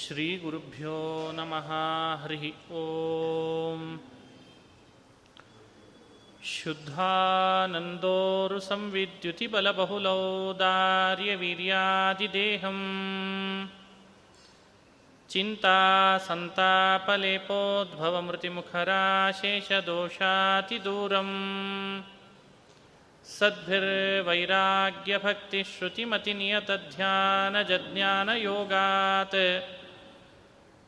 श्रीगुरुभ्यो नमः हरिः ॐ शुद्धानन्दोरुसंविद्युतिबलबहुलौदार्यवीर्यादिदेहम्। चिन्तासन्तापलेपोद्भवमृतिमुखराशेषदोषातिदूरम्। सद्भिर्वैराग्यभक्तिश्रुतिमतिनियतध्यानजज्ञानयोगात्।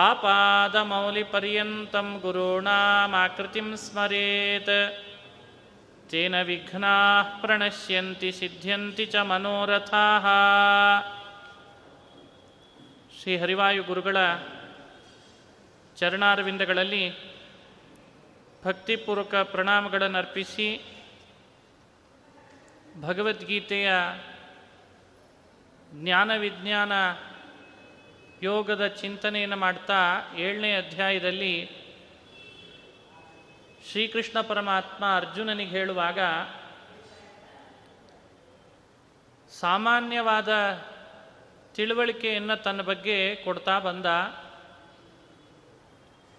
आपादमौलिपर्यन्तं गुरूणामाकृतिं स्मरेत् तेन विघ्नाः प्रणश्यन्ति सिद्ध्यन्ति च मनोरथाः ಶ್ರೀ ಹರಿವಾಯು ಗುರುಗಳ ಚರಣಾರವಿಂದಗಳಲ್ಲಿ ಭಕ್ತಿಪೂರ್ವಕ ಪ್ರಣಾಮಗಳನ್ನು ಅರ್ಪಿಸಿ ಭಗವದ್ಗೀತೆಯ ಜ್ಞಾನ ವಿಜ್ಞಾನ ಯೋಗದ ಚಿಂತನೆಯನ್ನು ಮಾಡ್ತಾ ಏಳನೇ ಅಧ್ಯಾಯದಲ್ಲಿ ಶ್ರೀಕೃಷ್ಣ ಪರಮಾತ್ಮ ಅರ್ಜುನನಿಗೆ ಹೇಳುವಾಗ, ಸಾಮಾನ್ಯವಾದ ತಿಳುವಳಿಕೆಯನ್ನು ತನ್ನ ಬಗ್ಗೆ ಕೊಡ್ತಾ ಬಂದ.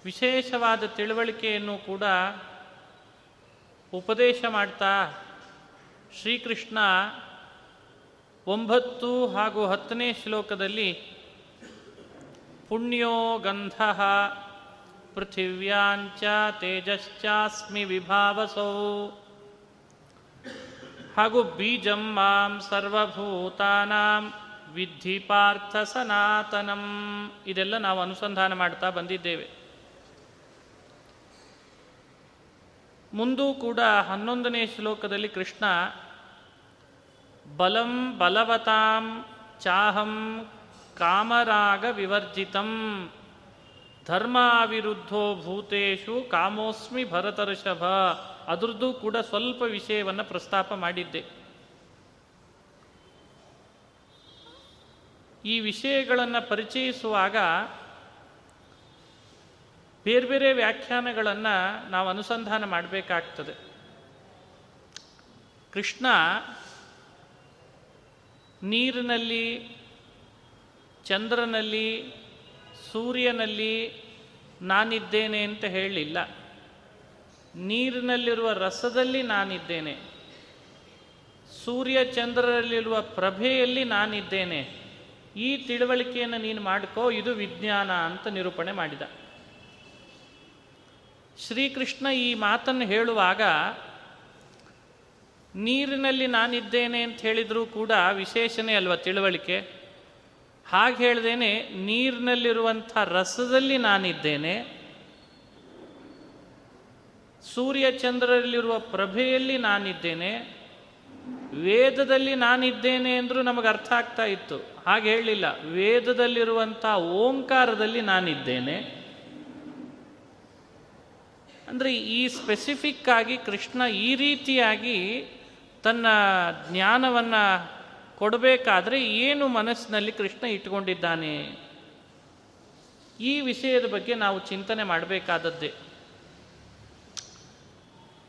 ವಿಶೇಷವಾದ ತಿಳುವಳಿಕೆಯನ್ನು ಕೂಡ ಉಪದೇಶ ಮಾಡ್ತಾ ಶ್ರೀಕೃಷ್ಣ ಒಂಬತ್ತು ಹಾಗೂ ಹತ್ತನೇ ಶ್ಲೋಕದಲ್ಲಿ ಪುಣ್ಯೋ ಗಂಧ ಪೃಥಿವ್ಯಾಂಚ ತೇಜಶ್ಚಾಸ್ಮಿ ವಿಭಾವಸೌ. ಹಾಗೂ ಬೀಜಂ ಮಾಂ ಸರ್ವಭೂತಾನಾಂ ವಿಧಿ ಪಾರ್ಥ ಸನಾತನಂ. ಇದೆಲ್ಲ ನಾವು ಅನುಸಂಧಾನ ಮಾಡ್ತಾ ಬಂದಿದ್ದೇವೆ. ಮುಂದೂ ಕೂಡ ಹನ್ನೊಂದನೇ ಶ್ಲೋಕದಲ್ಲಿ ಕೃಷ್ಣ, ಬಲಂ ಬಲವತಾಂ ಚಾಹಂ ಕಾಮರಾಗ ವಿವರ್ಜಿತಂ ಧರ್ಮಾವಿರುದ್ಧೋ ಭೂತೇಶು ಕಾಮೋಸ್ಮಿ ಭರತರ್ಷಭ. ಅದರದ್ದು ಕೂಡ ಸ್ವಲ್ಪ ವಿಷಯವನ್ನು ಪ್ರಸ್ತಾಪ ಮಾಡಿದ್ದೆ. ಈ ವಿಷಯಗಳನ್ನು ಪರಿಚಯಿಸುವಾಗ ಬೇರೆ ಬೇರೆ ವ್ಯಾಖ್ಯಾನಗಳನ್ನು ನಾವು ಅನುಸಂಧಾನ ಮಾಡಬೇಕಾಗ್ತದೆ. ಕೃಷ್ಣ ನೀರಿನಲ್ಲಿ ಚಂದ್ರನಲ್ಲಿ, ಸೂರ್ಯನಲ್ಲಿ ನಾನಿದ್ದೇನೆ ಅಂತ ಹೇಳಲಿಲ್ಲ ನೀರಿನಲ್ಲಿರುವ ರಸದಲ್ಲಿ ನಾನಿದ್ದೇನೆ. ಸೂರ್ಯ ಚಂದ್ರರಲ್ಲಿರುವ ಪ್ರಭೆಯಲ್ಲಿ ನಾನಿದ್ದೇನೆ. ಈ ತಿಳುವಳಿಕೆಯನ್ನು ನೀನು ಮಾಡ್ಕೋ, ಇದು ವಿಜ್ಞಾನ ಅಂತ ನಿರೂಪಣೆ ಮಾಡಿದ. ಶ್ರೀಕೃಷ್ಣ ಈ ಮಾತನ್ನು ಹೇಳುವಾಗ, ನೀರಿನಲ್ಲಿ ನಾನಿದ್ದೇನೆ ಅಂತ ಹೇಳಿದರೂ ಕೂಡ ವಿಶೇಷಣೆ ಅಲ್ವಾ ತಿಳುವಳಿಕೆ? ಹಾಗೆ ಹೇಳ್ದೇನೆ, ನೀರಿನಲ್ಲಿರುವಂಥ ರಸದಲ್ಲಿ ನಾನಿದ್ದೇನೆ, ಸೂರ್ಯ ಚಂದ್ರರಲ್ಲಿರುವ ಪ್ರಭೆಯಲ್ಲಿ ನಾನಿದ್ದೇನೆ, ವೇದದಲ್ಲಿ ನಾನಿದ್ದೇನೆ ಅಂದರೂ ನಮಗೆ ಅರ್ಥ ಆಗ್ತಾ ಇತ್ತು. ಹಾಗೆ ಹೇಳಲಿಲ್ಲ, ವೇದದಲ್ಲಿರುವಂಥ ಓಂಕಾರದಲ್ಲಿ ನಾನಿದ್ದೇನೆ. ಅಂದರೆ ಈ ಸ್ಪೆಸಿಫಿಕ್ ಆಗಿ ಕೃಷ್ಣ ಈ ರೀತಿಯಾಗಿ ತನ್ನ ಜ್ಞಾನವನ್ನು ಕೊಡಬೇಕಾದ್ರೆ ಏನು ಮನಸ್ಸಿನಲ್ಲಿ ಕೃಷ್ಣ ಇಟ್ಕೊಂಡಿದ್ದಾನೆ ಈ ವಿಷಯದ ಬಗ್ಗೆ ನಾವು ಚಿಂತನೆ ಮಾಡಬೇಕಾದದ್ದೇ.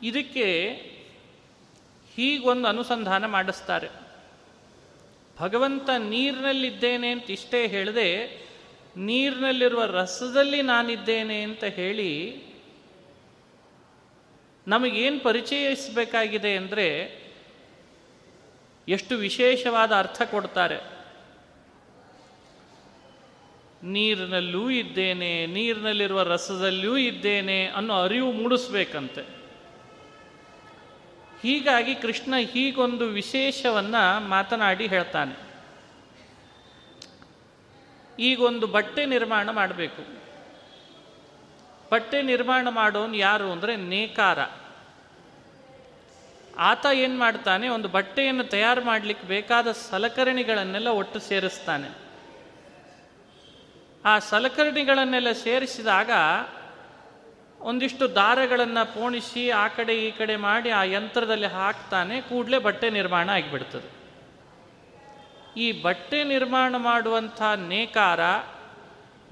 ಇದಕ್ಕೆ ಹೀಗೊಂದು ಅನುಸಂಧಾನ ಮಾಡಿಸ್ತಾರೆ. ಭಗವಂತ ನೀರಿನಲ್ಲಿದ್ದೇನೆ ಅಂತ ಇಷ್ಟೇ ಹೇಳದೆ, ನೀರಿನಲ್ಲಿರುವ ರಸದಲ್ಲಿ ನಾನಿದ್ದೇನೆ ಅಂತ ಹೇಳಿ ನಮಗೇನು ಪರಿಚಯಿಸಬೇಕಾಗಿದೆ ಅಂದರೆ ಎಷ್ಟು ವಿಶೇಷವಾದ ಅರ್ಥ ಕೊಡ್ತಾರೆ? ನೀರಿನಲ್ಲೂ ಇದ್ದೇನೆ, ನೀರಿನಲ್ಲಿರುವ ರಸದಲ್ಲೂ ಇದ್ದೇನೆ ಅನ್ನೋ ಅರಿವು ಮೂಡಿಸ್ಬೇಕಂತೆ. ಹೀಗಾಗಿ ಕೃಷ್ಣ ಹೀಗೊಂದು ವಿಶೇಷವನ್ನು ಮಾತನಾಡಿ ಹೇಳ್ತಾನೆ. ಈಗೊಂದು ಬಟ್ಟೆ ನಿರ್ಮಾಣ ಮಾಡಬೇಕು. ಬಟ್ಟೆ ನಿರ್ಮಾಣ ಮಾಡೋನು ಯಾರು ಅಂದರೆ ನೇಕಾರ. ಆತ ಏನು ಮಾಡ್ತಾನೆ? ಒಂದು ಬಟ್ಟೆಯನ್ನು ತಯಾರು ಮಾಡಲಿಕ್ಕೆ ಬೇಕಾದ ಸಲಕರಣೆಗಳನ್ನೆಲ್ಲ ಒಟ್ಟು ಸೇರಿಸ್ತಾನೆ. ಆ ಸಲಕರಣೆಗಳನ್ನೆಲ್ಲ ಸೇರಿಸಿದಾಗ ಒಂದಿಷ್ಟು ದಾರಗಳನ್ನು ಪೋಣಿಸಿ ಆ ಕಡೆ ಈ ಕಡೆ ಮಾಡಿ ಆ ಯಂತ್ರದಲ್ಲಿ ಹಾಕ್ತಾನೆ, ಕೂಡಲೇ ಬಟ್ಟೆ ನಿರ್ಮಾಣ ಆಗಿಬಿಡ್ತದೆ. ಈ ಬಟ್ಟೆ ನಿರ್ಮಾಣ ಮಾಡುವಂಥ ನೇಕಾರ,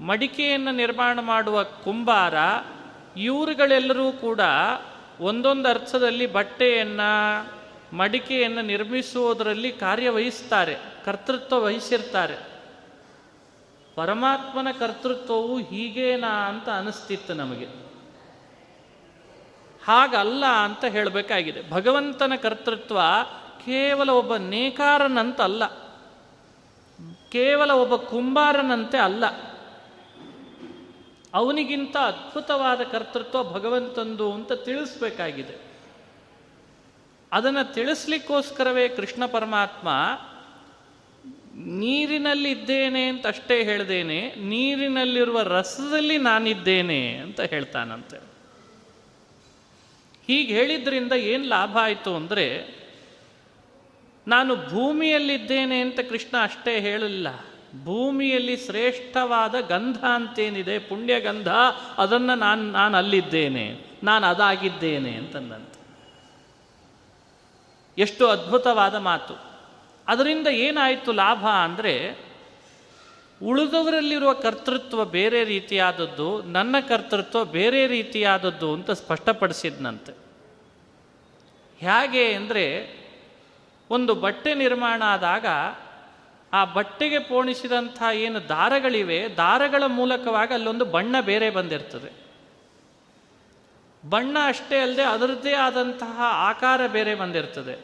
ಮಡಿಕೆಯನ್ನು ನಿರ್ಮಾಣ ಮಾಡುವ ಕುಂಬಾರ, ಇವರುಗಳೆಲ್ಲರೂ ಕೂಡ ಒಂದೊಂದು ಅರ್ಥದಲ್ಲಿ ಬಟ್ಟೆಯನ್ನು, ಮಡಿಕೆಯನ್ನು ನಿರ್ಮಿಸುವುದರಲ್ಲಿ ಕಾರ್ಯವಹಿಸ್ತಾರೆ, ಕರ್ತೃತ್ವ ವಹಿಸಿರ್ತಾರೆ. ಪರಮಾತ್ಮನ ಕರ್ತೃತ್ವವು ಹೀಗೇನಾ ಅಂತ ಅನಿಸ್ತಿತ್ತು ನಮಗೆ. ಹಾಗಲ್ಲ ಅಂತ ಹೇಳಬೇಕಾಗಿದೆ. ಭಗವಂತನ ಕರ್ತೃತ್ವ ಕೇವಲ ಒಬ್ಬ ನೇಕಾರನಂತಲ್ಲ. ಕೇವಲ ಒಬ್ಬ ಕುಂಬಾರನಂತೆ ಅಲ್ಲ. ಅವನಿಗಿಂತ ಅದ್ಭುತವಾದ ಕರ್ತೃತ್ವ ಭಗವಂತಂದು ಅಂತ ತಿಳಿಸ್ಬೇಕಾಗಿದೆ. ಅದನ್ನು ತಿಳಿಸ್ಲಿಕ್ಕೋಸ್ಕರವೇ ಕೃಷ್ಣ ಪರಮಾತ್ಮ, ನೀರಿನಲ್ಲಿದ್ದೇನೆ ಅಂತ ಅಷ್ಟೇ ಹೇಳ್ದೇನೆ, ನೀರಿನಲ್ಲಿರುವ ರಸದಲ್ಲಿ ನಾನಿದ್ದೇನೆ ಅಂತ ಹೇಳ್ತಾನಂತೆ. ಹೀಗೆ ಹೇಳಿದ್ರಿಂದ ಏನು ಲಾಭ ಆಯಿತು ಅಂದರೆ, ನಾನು ಭೂಮಿಯಲ್ಲಿದ್ದೇನೆ ಅಂತ ಕೃಷ್ಣ ಅಷ್ಟೇ ಹೇಳಲಿಲ್ಲ. ಭೂಮಿಯಲ್ಲಿ ಶ್ರೇಷ್ಠವಾದ ಗಂಧ ಅಂತೇನಿದೆ, ಪುಣ್ಯಗಂಧ, ಅದನ್ನು ನಾನು ನಾನು ಅಲ್ಲಿದ್ದೇನೆ, ನಾನು ಅದಾಗಿದ್ದೇನೆ ಅಂತಂದಂತೆ. ಎಷ್ಟು ಅದ್ಭುತವಾದ ಮಾತು. ಅದರಿಂದ ಏನಾಯಿತು ಲಾಭ ಅಂದರೆ, ಉಳಿದವರಲ್ಲಿರುವ ಕರ್ತೃತ್ವ ಬೇರೆ ರೀತಿಯಾದದ್ದು, ನನ್ನ ಕರ್ತೃತ್ವ ಬೇರೆ ರೀತಿಯಾದದ್ದು ಅಂತ ಸ್ಪಷ್ಟಪಡಿಸಿದ್ನಂತೆ. ಹೇಗೆ ಅಂದರೆ, ಒಂದು ಬಟ್ಟೆ ನಿರ್ಮಾಣ ಆದಾಗ ಆ ಬಟ್ಟೆಗೆ ಪೋಣಿಸಿದಂಥ ಏನು ದಾರಗಳಿವೆ, ದಾರಗಳ ಮೂಲಕವಾಗಿ ಅಲ್ಲೊಂದು ಬಣ್ಣ ಬೇರೆ ಬಂದಿರ್ತದೆ. ಬಣ್ಣ ಅಷ್ಟೇ ಅಲ್ಲದೆ ಅದರದ್ದೇ ಆದಂತಹ ಆಕಾರ ಬೇರೆ ಬಂದಿರ್ತದೆ.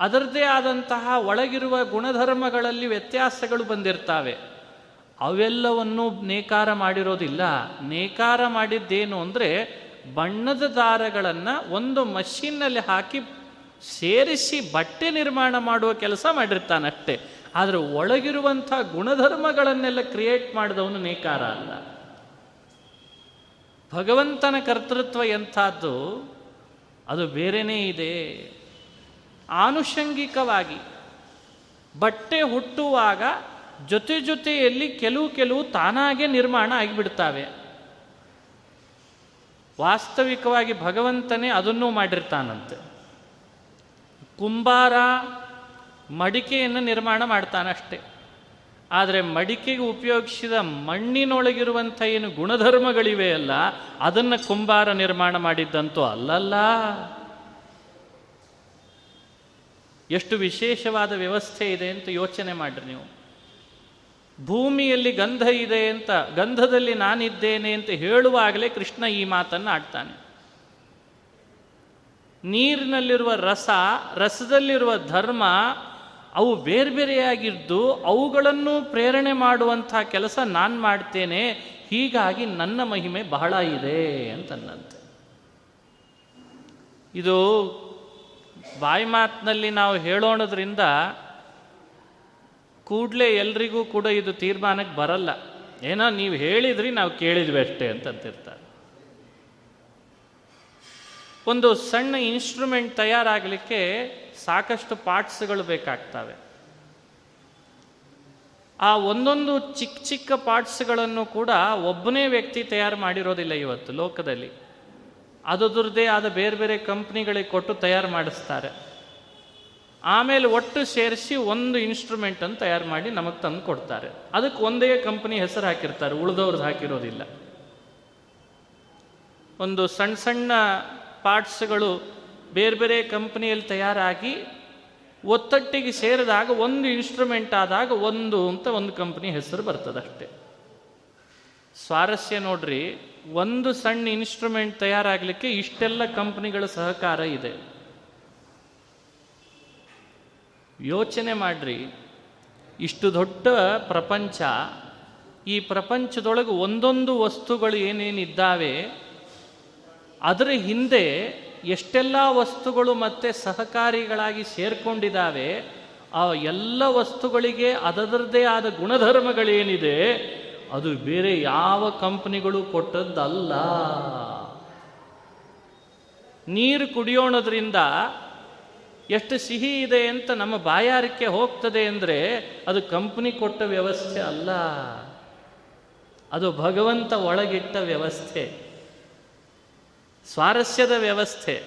ಅದರದ್ದೇ ಆದಂತಹ ಒಳಗಿರುವ ಗುಣಧರ್ಮಗಳಲ್ಲಿ ವ್ಯತ್ಯಾಸಗಳು ಬಂದಿರ್ತಾವೆ. ಅವೆಲ್ಲವನ್ನು ನೇಕಾರ ಮಾಡಿರೋದಿಲ್ಲ. ನೇಕಾರ ಮಾಡಿದ್ದೇನು ಅಂದರೆ ಬಣ್ಣದ ದಾರಗಳನ್ನು ಒಂದು ಮಷೀನ್ನಲ್ಲಿ ಹಾಕಿ ಸೇರಿಸಿ ಬಟ್ಟೆ ನಿರ್ಮಾಣ ಮಾಡುವ ಕೆಲಸ ಮಾಡಿರ್ತಾನಷ್ಟೇ. ಆದರೆ ಒಳಗಿರುವಂಥ ಗುಣಧರ್ಮಗಳನ್ನೆಲ್ಲ ಕ್ರಿಯೇಟ್ ಮಾಡಿದವನು ನೇಕಾರ ಅಲ್ಲ. ಭಗವಂತನ ಕರ್ತೃತ್ವ ಎಂಥದ್ದು, ಅದು ಬೇರೆಯೇ ಇದೆ. ಆನುಷಂಗಿಕವಾಗಿ ಬಟ್ಟೆ ಹುಟ್ಟುವಾಗ ಜೊತೆ ಜೊತೆಯಲ್ಲಿ ಕೆಲವು ಕೆಲವು ತಾನಾಗೆ ನಿರ್ಮಾಣ ಆಗಿಬಿಡ್ತಾವೆ. ವಾಸ್ತವಿಕವಾಗಿ ಭಗವಂತನೇ ಅದನ್ನೂ ಮಾಡಿರ್ತಾನಂತೆ. ಕುಂಬಾರ ಮಡಿಕೆಯನ್ನು ನಿರ್ಮಾಣ ಮಾಡ್ತಾನಷ್ಟೆ. ಆದರೆ ಮಡಿಕೆಗೆ ಉಪಯೋಗಿಸಿದ ಮಣ್ಣಿನೊಳಗಿರುವಂಥ ಏನು ಗುಣಧರ್ಮಗಳಿವೆ ಅಲ್ಲ, ಅದನ್ನು ಕುಂಬಾರ ನಿರ್ಮಾಣ ಮಾಡಿದ್ದಂತೂ ಅಲ್ಲಲ್ಲ. ಎಷ್ಟು ವಿಶೇಷವಾದ ವ್ಯವಸ್ಥೆ ಇದೆ ಅಂತ ಯೋಚನೆ ಮಾಡ್ರಿ ನೀವು. ಭೂಮಿಯಲ್ಲಿ ಗಂಧ ಇದೆ ಅಂತ, ಗಂಧದಲ್ಲಿ ನಾನಿದ್ದೇನೆ ಅಂತ ಹೇಳುವಾಗಲೇ ಕೃಷ್ಣ ಈ ಮಾತನ್ನು ಆಡ್ತಾನೆ. ನೀರಿನಲ್ಲಿರುವ ರಸ, ರಸದಲ್ಲಿರುವ ಧರ್ಮ ಅವು ಬೇರೆ ಬೇರೆಯಾಗಿದ್ದು ಅವುಗಳನ್ನು ಪ್ರೇರಣೆ ಮಾಡುವಂಥ ಕೆಲಸ ನಾನು ಮಾಡ್ತೇನೆ, ಹೀಗಾಗಿ ನನ್ನ ಮಹಿಮೆ ಬಹಳ ಇದೆ ಅಂತನ್ನಂತೆ. ಇದು ಬಾಯಿ ಮಾತಿನಲ್ಲಿ ನಾವು ಹೇಳೋಣದ್ರಿಂದ ಕೂಡಲೇ ಎಲ್ರಿಗೂ ಕೂಡ ಇದು ತೀರ್ಮಾನಕ್ಕೆ ಬರಲ್ಲ. ಏನೋ ನೀವು ಹೇಳಿದ್ರಿ, ನಾವು ಕೇಳಿದ್ವಿ ಅಷ್ಟೇ ಅಂತಂತಿರ್ತಾರೆ. ಒಂದು ಸಣ್ಣ ಇನ್ಸ್ಟ್ರೂಮೆಂಟ್ ತಯಾರಾಗಲಿಕ್ಕೆ ಸಾಕಷ್ಟು ಪಾರ್ಟ್ಸ್ಗಳು ಬೇಕಾಗ್ತವೆ. ಆ ಒಂದೊಂದು ಚಿಕ್ಕ ಚಿಕ್ಕ ಪಾರ್ಟ್ಸ್ಗಳನ್ನು ಕೂಡ ಒಬ್ಬನೇ ವ್ಯಕ್ತಿ ತಯಾರು ಮಾಡಿರೋದಿಲ್ಲ ಇವತ್ತು ಲೋಕದಲ್ಲಿ. ಅದರದ್ದೇ ಆದ ಬೇರೆ ಬೇರೆ ಕಂಪ್ನಿಗಳಿಗೆ ಕೊಟ್ಟು ತಯಾರು ಮಾಡಿಸ್ತಾರೆ. ಆಮೇಲೆ ಒಟ್ಟು ಸೇರಿಸಿ ಒಂದು ಇನ್ಸ್ಟ್ರೂಮೆಂಟ್ ಅನ್ನು ತಯಾರು ಮಾಡಿ ನಮಗೆ ತಂದು ಕೊಡ್ತಾರೆ. ಅದಕ್ಕೆ ಒಂದೇ ಕಂಪ್ನಿ ಹೆಸರು ಹಾಕಿರ್ತಾರೆ ಉಳಿದವ್ರದ್ದು ಹಾಕಿರೋದಿಲ್ಲ. ಒಂದು ಸಣ್ಣ ಸಣ್ಣ ಪಾರ್ಟ್ಸ್ಗಳು ಬೇರೆ ಬೇರೆ ಕಂಪ್ನಿಯಲ್ಲಿ ತಯಾರಾಗಿ ಒತ್ತಟ್ಟಿಗೆ ಸೇರಿದಾಗ ಒಂದು ಇನ್ಸ್ಟ್ರೂಮೆಂಟ್ ಆದಾಗ ಒಂದು ಅಂತ ಒಂದು ಕಂಪ್ನಿ ಹೆಸರು ಬರ್ತದಷ್ಟೆ ಸ್ವಾರಸ್ಯ ನೋಡ್ರಿ, ಒಂದು ಸಣ್ಣ ಇನ್ಸ್ಟ್ರೂಮೆಂಟ್ ತಯಾರಾಗಲಿಕ್ಕೆ ಇಷ್ಟೆಲ್ಲ ಕಂಪ್ನಿಗಳ ಸಹಕಾರ ಇದೆ. ಯೋಚನೆ ಮಾಡ್ರಿ, ಇಷ್ಟು ದೊಡ್ಡ ಪ್ರಪಂಚ, ಈ ಪ್ರಪಂಚದೊಳಗೆ ಒಂದೊಂದು ವಸ್ತುಗಳು ಏನೇನಿದ್ದಾವೆ, ಅದರ ಹಿಂದೆ ಎಷ್ಟೆಲ್ಲ ವಸ್ತುಗಳು ಮತ್ತೆ ಸಹಕಾರಿಗಳಾಗಿ ಸೇರ್ಕೊಂಡಿದ್ದಾವೆ, ಆ ಎಲ್ಲ ವಸ್ತುಗಳಿಗೆ ಅದರದ್ದೇ ಆದ ಗುಣಧರ್ಮಗಳೇನಿದೆ, ಅದು ಬೇರೆ ಯಾವ ಕಂಪ್ನಿಗಳು ಕೊಟ್ಟದ್ದಲ್ಲ. ನೀರು ಕುಡಿಯೋಣದ್ರಿಂದ ಎಷ್ಟು ಸಿಹಿ ಇದೆ ಅಂತ ನಮ್ಮ ಬಾಯಾರಿಕೆ ಹೋಗ್ತದೆ ಅಂದರೆ ಅದು ಕಂಪ್ನಿ ಕೊಟ್ಟ ವ್ಯವಸ್ಥೆ ಅಲ್ಲ. ಅದು ಭಗವಂತ ಒಳಗಿಟ್ಟ ವ್ಯವಸ್ಥೆ. ಸ್ವಾರಸ್ಯದ ವ್ಯವಸ್ಥೆ.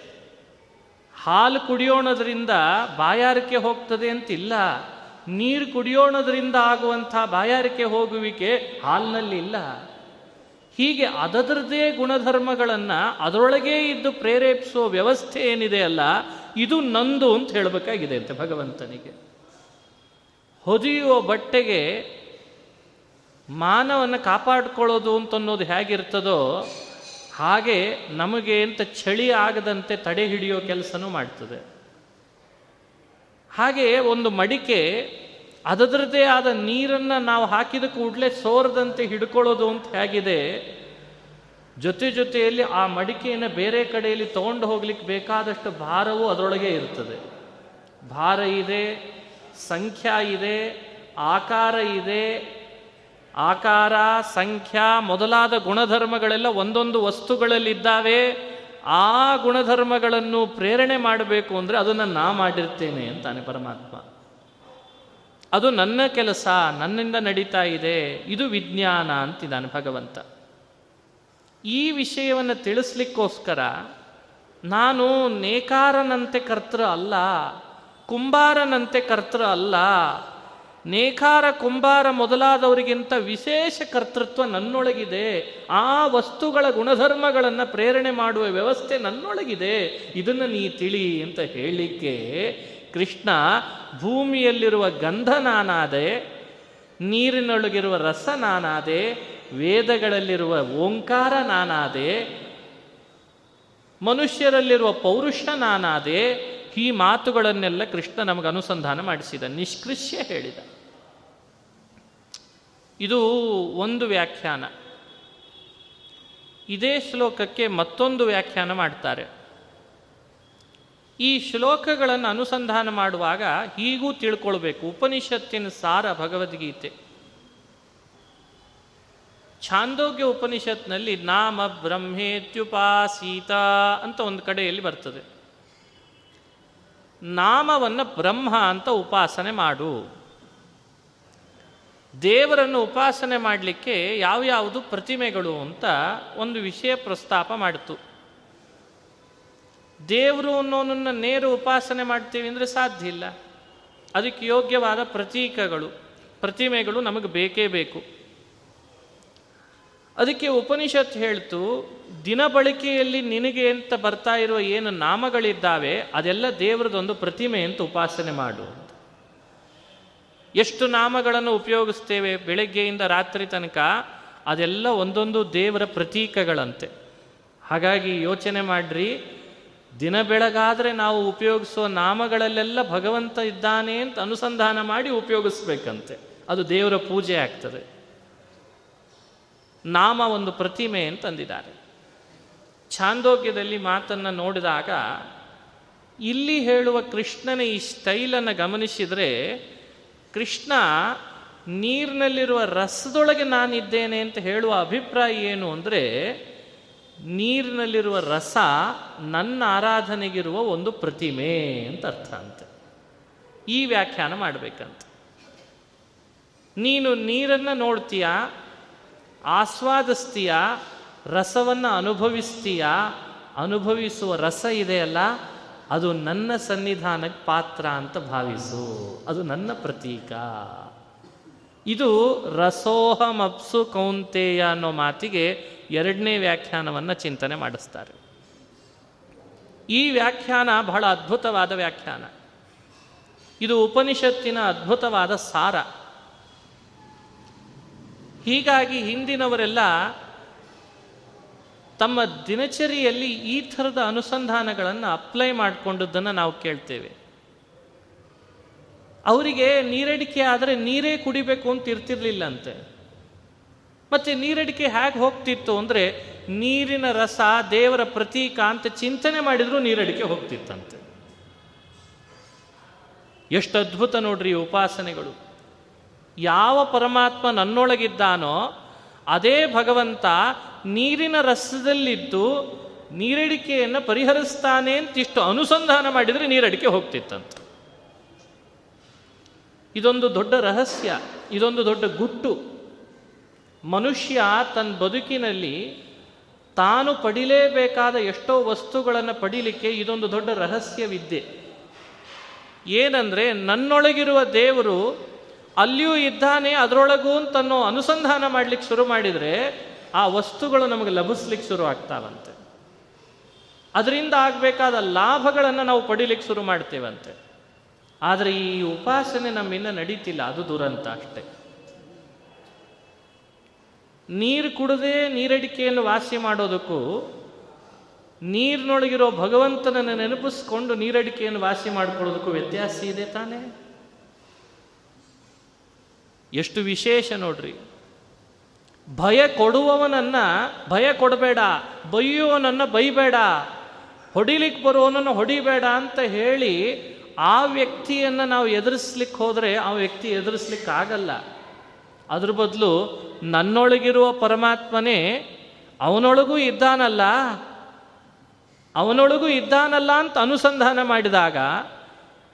ಹಾಲು ಕುಡಿಯೋಣದ್ರಿಂದ ಬಾಯಾರಿಕೆ ಹೋಗ್ತದೆ ಅಂತಿಲ್ಲ. ನೀರು ಕುಡಿಯೋಣದ್ರಿಂದ ಆಗುವಂಥ ಬಾಯಾರಿಕೆ ಹೋಗುವಿಕೆ ಹಾಲಿನಲ್ಲಿ ಇಲ್ಲ. ಹೀಗೆ ಅದರದೇ ಗುಣಧರ್ಮಗಳನ್ನು ಅದರೊಳಗೇ ಇದ್ದು ಪ್ರೇರೇಪಿಸುವ ವ್ಯವಸ್ಥೆ ಏನಿದೆ ಅಲ್ಲ, ಇದು ನಂದು ಅಂತ ಹೇಳಬೇಕಾಗಿದೆ ಅಂತೆ ಭಗವಂತನಿಗೆ. ಹೊದಿಯುವ ಬಟ್ಟೆಗೆ ಮಾನವನ್ನು ಕಾಪಾಡಿಕೊಳ್ಳೋದು ಅಂತನ್ನೋದು ಹೇಗಿರ್ತದೋ ಹಾಗೆ ನಮಗೆ ಅಂತ ಚಳಿ ಆಗದಂತೆ ತಡೆ ಹಿಡಿಯೋ ಕೆಲಸನೂ ಮಾಡ್ತದೆ. ಹಾಗೆ ಒಂದು ಮಡಿಕೆ ಅದರದ್ದೇ ಆದ ನೀರನ್ನು ನಾವು ಹಾಕಿದ ಕೂಡಲೇ ಸೋರದಂತೆ ಹಿಡ್ಕೊಳ್ಳೋದು ಅಂತ ಹೇಗಿದೆ. ಜೊತೆ ಜೊತೆಯಲ್ಲಿ ಆ ಮಡಿಕೆಯನ್ನು ಬೇರೆ ಕಡೆಯಲ್ಲಿ ತಗೊಂಡು ಹೋಗ್ಲಿಕ್ಕೆ ಬೇಕಾದಷ್ಟು ಭಾರವೂ ಅದರೊಳಗೆ ಇರ್ತದೆ. ಭಾರ ಇದೆ, ಸಂಖ್ಯಾ ಇದೆ, ಆಕಾರ ಇದೆ ಆಕಾರ, ಸಂಖ್ಯಾ ಮೊದಲಾದ ಗುಣಧರ್ಮಗಳೆಲ್ಲ ಒಂದೊಂದು ವಸ್ತುಗಳಲ್ಲಿದ್ದಾವೆ. ಆ ಗುಣಧರ್ಮಗಳನ್ನು ಪ್ರೇರಣೆ ಮಾಡಬೇಕು ಅಂದರೆ ಅದನ್ನು ನಾ ಮಾಡಿರ್ತೇನೆ ಅಂತಾನೆ ಪರಮಾತ್ಮ. ಅದು ನನ್ನ ಕೆಲಸ, ನನ್ನಿಂದ ನಡೀತಾ ಇದೆ, ಇದು ವಿಜ್ಞಾನ ಅಂತಿದ್ದಾನೆ ಭಗವಂತ. ಈ ವಿಷಯವನ್ನು ತಿಳಿಸ್ಲಿಕ್ಕೋಸ್ಕರ ನಾನು ನೇಕಾರನಂತೆ ಕರ್ತೃ ಅಲ್ಲ, ಕುಂಬಾರನಂತೆ ಕರ್ತೃ ಅಲ್ಲ ನೇಕಾರ ಕುಂಬಾರ ಮೊದಲಾದವರಿಗಿಂತ ವಿಶೇಷ ಕರ್ತೃತ್ವ ನನ್ನೊಳಗಿದೆ. ಆ ವಸ್ತುಗಳ ಗುಣಧರ್ಮಗಳನ್ನು ಪ್ರೇರಣೆ ಮಾಡುವ ವ್ಯವಸ್ಥೆ ನನ್ನೊಳಗಿದೆ. ಇದನ್ನು ನೀ ತಿಳಿ ಅಂತ ಹೇಳಲಿಕ್ಕೆ ಕೃಷ್ಣ ಭೂಮಿಯಲ್ಲಿರುವ ಗಂಧ ನಾನಾದೆ ನೀರಿನೊಳಗಿರುವ ರಸ ನಾನಾದೆ ವೇದಗಳಲ್ಲಿರುವ ಓಂಕಾರ ನಾನಾದೆ ಮನುಷ್ಯರಲ್ಲಿರುವ ಪೌರುಷ ನಾನಾದೆ ಈ ಮಾತುಗಳನ್ನೆಲ್ಲ ಕೃಷ್ಣ ನಮಗೆ ಅನುಸಂಧಾನ ಮಾಡಿಸಿದ. ನಿಷ್ಕೃಷ್ಯ ಹೇಳಿದ. ಇದು ಒಂದು ವ್ಯಾಖ್ಯಾನ. ಇದೇ ಶ್ಲೋಕಕ್ಕೆ ಮತ್ತೊಂದು ವ್ಯಾಖ್ಯಾನ ಮಾಡ್ತಾರೆ. ಈ ಶ್ಲೋಕಗಳನ್ನು ಅನುಸಂಧಾನ ಮಾಡುವಾಗ ಹೀಗೂ ತಿಳ್ಕೊಳ್ಬೇಕು. ಉಪನಿಷತ್ತಿನ ಸಾರ ಭಗವದ್ಗೀತೆ. ಛಾಂದೋಗ್ಯ ಉಪನಿಷತ್ನಲ್ಲಿ ನಾಮ ಬ್ರಹ್ಮೇತ್ಯುಪಾಸೀತ ಅಂತ ಒಂದು ಕಡೆಯಲ್ಲಿ ಬರ್ತದೆ. ನಾಮವನ್ನು ಬ್ರಹ್ಮ ಅಂತ ಉಪಾಸನೆ ಮಾಡು. ದೇವರನ್ನು ಉಪಾಸನೆ ಮಾಡಲಿಕ್ಕೆ ಯಾವ್ಯಾವುದು ಪ್ರತಿಮೆಗಳು ಅಂತ ಒಂದು ವಿಷಯ ಪ್ರಸ್ತಾಪ ಮಾಡಿತು. ದೇವರು ಅನ್ನೋನನ್ನು ನೇರ ಉಪಾಸನೆ ಮಾಡ್ತೀವಿ ಅಂದರೆ ಸಾಧ್ಯ ಇಲ್ಲ. ಅದಕ್ಕೆ ಯೋಗ್ಯವಾದ ಪ್ರತೀಕಗಳು, ಪ್ರತಿಮೆಗಳು ನಮಗೆ ಬೇಕೇ ಬೇಕು. ಅದಕ್ಕೆ ಉಪನಿಷತ್ ಹೇಳ್ತು, ದಿನ ಬಳಕೆಯಲ್ಲಿ ನಿನಗೆ ಅಂತ ಬರ್ತಾ ಇರುವ ಏನು ನಾಮಗಳಿದ್ದಾವೆ, ಅದೆಲ್ಲ ದೇವರದೊಂದು ಪ್ರತಿಮೆ ಅಂತ ಉಪಾಸನೆ ಮಾಡು. ಎಷ್ಟು ನಾಮಗಳನ್ನು ಉಪಯೋಗಿಸ್ತೇವೆ ಬೆಳಗ್ಗೆಯಿಂದ ರಾತ್ರಿ ತನಕ, ಅದೆಲ್ಲ ಒಂದೊಂದು ದೇವರ ಪ್ರತೀಕಗಳಂತೆ. ಹಾಗಾಗಿ ಯೋಚನೆ ಮಾಡ್ರಿ, ದಿನ ಬೆಳಗಾದರೆ ನಾವು ಉಪಯೋಗಿಸುವ ನಾಮಗಳಲ್ಲೆಲ್ಲ ಭಗವಂತ ಇದ್ದಾನೆ ಅಂತ ಅನುಸಂಧಾನ ಮಾಡಿ ಉಪಯೋಗಿಸ್ಬೇಕಂತೆ. ಅದು ದೇವರ ಪೂಜೆ ಆಗ್ತದೆ. ನಾಮ ಒಂದು ಪ್ರತಿಮೆ ಅಂತಂದಿದ್ದಾರೆ. ಛಾಂದೋಗ್ಯದಲ್ಲಿ ಮಾತನ್ನು ನೋಡಿದಾಗ, ಇಲ್ಲಿ ಹೇಳುವ ಕೃಷ್ಣನ ಈ ಸ್ಟೈಲನ್ನು ಗಮನಿಸಿದರೆ ಕೃಷ್ಣ, ನೀರಿನಲ್ಲಿರುವ ರಸದೊಳಗೆ ನಾನಿದ್ದೇನೆ ಅಂತ ಹೇಳುವ ಅಭಿಪ್ರಾಯ ಏನು ಅಂದರೆ, ನೀರಿನಲ್ಲಿರುವ ರಸ ನನ್ನ ಆರಾಧನೆಗಿರುವ ಒಂದು ಪ್ರತಿಮೆ ಅಂತ ಅರ್ಥ ಅಂತ. ಈ ವ್ಯಾಖ್ಯಾನ ಮಾಡಬೇಕಂತ. ನೀನು ನೀರನ್ನು ನೋಡ್ತೀಯ? ಆಸ್ವಾದಿಸ್ತೀಯ? ರಸವನ್ನು ಅನುಭವಿಸ್ತೀಯ? ಅನುಭವಿಸುವ ರಸ ಇದೆಯಲ್ಲ ಅದು ನನ್ನ ಸನ್ನಿಧಾನಕ್ಕೆ ಪಾತ್ರ ಅಂತ ಭಾವಿಸು. ಅದು ನನ್ನ ಪ್ರತೀಕ. ಇದು ರಸೋಹಮಪ್ಸು ಕೌಂತೆಯ ಅನ್ನೋ ಮಾತಿಗೆ ಎರಡನೇ ವ್ಯಾಖ್ಯಾನವನ್ನು ಚಿಂತನೆ ಮಾಡಿಸ್ತಾರೆ. ಈ ವ್ಯಾಖ್ಯಾನ ಬಹಳ ಅದ್ಭುತವಾದ ವ್ಯಾಖ್ಯಾನ. ಇದು ಉಪನಿಷತ್ತಿನ ಅದ್ಭುತವಾದ ಸಾರ. ಹೀಗಾಗಿ ಹಿಂದಿನವರೆಲ್ಲ ತಮ್ಮ ದಿನಚರಿಯಲ್ಲಿ ಈ ಥರದ ಅನುಸಂಧಾನಗಳನ್ನು ಅಪ್ಲೈ ಮಾಡಿಕೊಂಡದ್ದನ್ನು ನಾವು ಕೇಳ್ತೇವೆ. ಅವರಿಗೆ ನೀರಡಿಕೆ ಆದರೆ ನೀರೇ ಕುಡಿಬೇಕು ಅಂತ ಇರ್ತಿರ್ಲಿಲ್ಲಂತೆ. ಮತ್ತೆ ನೀರಡಿಕೆ ಹೇಗೆ ಹೋಗ್ತಿತ್ತು ಅಂದರೆ ನೀರಿನ ರಸ, ದೇವರ ಪ್ರತೀಕ ಅಂತ ಚಿಂತನೆ ಮಾಡಿದರೂ ನೀರಡಿಕೆ ಹೋಗ್ತಿತ್ತಂತೆ. ಎಷ್ಟು ಅದ್ಭುತ ನೋಡ್ರಿ ಉಪಾಸನೆಗಳು. ಯಾವ ಪರಮಾತ್ಮ ನನ್ನೊಳಗಿದ್ದಾನೋ ಅದೇ ಭಗವಂತ ನೀರಿನ ರಸದಲ್ಲಿದ್ದು ನೀರಡಿಕೆಯನ್ನು ಪರಿಹರಿಸ್ತಾನೆ ಅಂತ ಇಷ್ಟು ಅನುಸಂಧಾನ ಮಾಡಿದರೆ ನೀರಡಿಕೆ ಹೋಗ್ತಿತ್ತಂತ. ಇದೊಂದು ದೊಡ್ಡ ರಹಸ್ಯ, ಇದೊಂದು ದೊಡ್ಡ ಗುಟ್ಟು. ಮನುಷ್ಯ ತನ್ನ ಬದುಕಿನಲ್ಲಿ ತಾನು ಪಡಿಲೇಬೇಕಾದ ಎಷ್ಟೋ ವಸ್ತುಗಳನ್ನು ಪಡಿಲಿಕ್ಕೆ ಇದೊಂದು ದೊಡ್ಡ ರಹಸ್ಯವಿದ್ದೆ ಏನಂದರೆ ನನ್ನೊಳಗಿರುವ ದೇವರು ಅಲ್ಲಿಯೂ ಇದ್ದಾನೆ, ಅದರೊಳಗೂ ತನ್ನೋ ಅನುಸಂಧಾನ ಮಾಡ್ಲಿಕ್ಕೆ ಶುರು ಮಾಡಿದರೆ ಆ ವಸ್ತುಗಳು ನಮಗೆ ಲಭಿಸ್ಲಿಕ್ಕೆ ಶುರು ಆಗ್ತಾವಂತೆ. ಅದರಿಂದ ಆಗಬೇಕಾದ ಲಾಭಗಳನ್ನು ನಾವು ಪಡಿಲಿಕ್ಕೆ ಶುರು ಮಾಡ್ತೇವಂತೆ. ಆದರೆ ಈ ಉಪಾಸನೆ ನಮ್ಮಿಂದ ನಡೀತಿಲ್ಲ, ಅದು ದುರಂತ ಅಷ್ಟೆ. ನೀರು ಕುಡದೆ ನೀರಡಿಕೆಯನ್ನು ವಾಸಿ ಮಾಡೋದಕ್ಕೂ, ನೀರಿನೊಳಗಿರೋ ಭಗವಂತನನ್ನು ನೆನಪಿಸ್ಕೊಂಡು ನೀರಡಿಕೆಯನ್ನು ವಾಸಿ ಮಾಡಿಕೊಳ್ಳೋದಕ್ಕೂ ವ್ಯತ್ಯಾಸ ಇದೆ ತಾನೇ? ಎಷ್ಟು ವಿಶೇಷ ನೋಡ್ರಿ. ಭಯ ಕೊಡುವವನನ್ನು ಭಯ ಕೊಡಬೇಡ, ಬೈಯುವವನನ್ನ ಬೈಬೇಡ ಹೊಡಿಲಿಕ್ಕೆ ಬರುವವನನ್ನು ಹೊಡಿಬೇಡ ಅಂತ ಹೇಳಿ ಆ ವ್ಯಕ್ತಿಯನ್ನು ನಾವು ಎದುರಿಸ್ಲಿಕ್ಕೆ ಹೋದರೆ ಆ ವ್ಯಕ್ತಿ ಎದುರಿಸ್ಲಿಕ್ಕೆ ಆಗಲ್ಲ. ಅದ್ರ ಬದಲು ನನ್ನೊಳಗಿರುವ ಪರಮಾತ್ಮನೇ ಅವನೊಳಗೂ ಇದ್ದಾನಲ್ಲ ಅವನೊಳಗೂ ಇದ್ದಾನಲ್ಲ ಅಂತ ಅನುಸಂಧಾನ ಮಾಡಿದಾಗ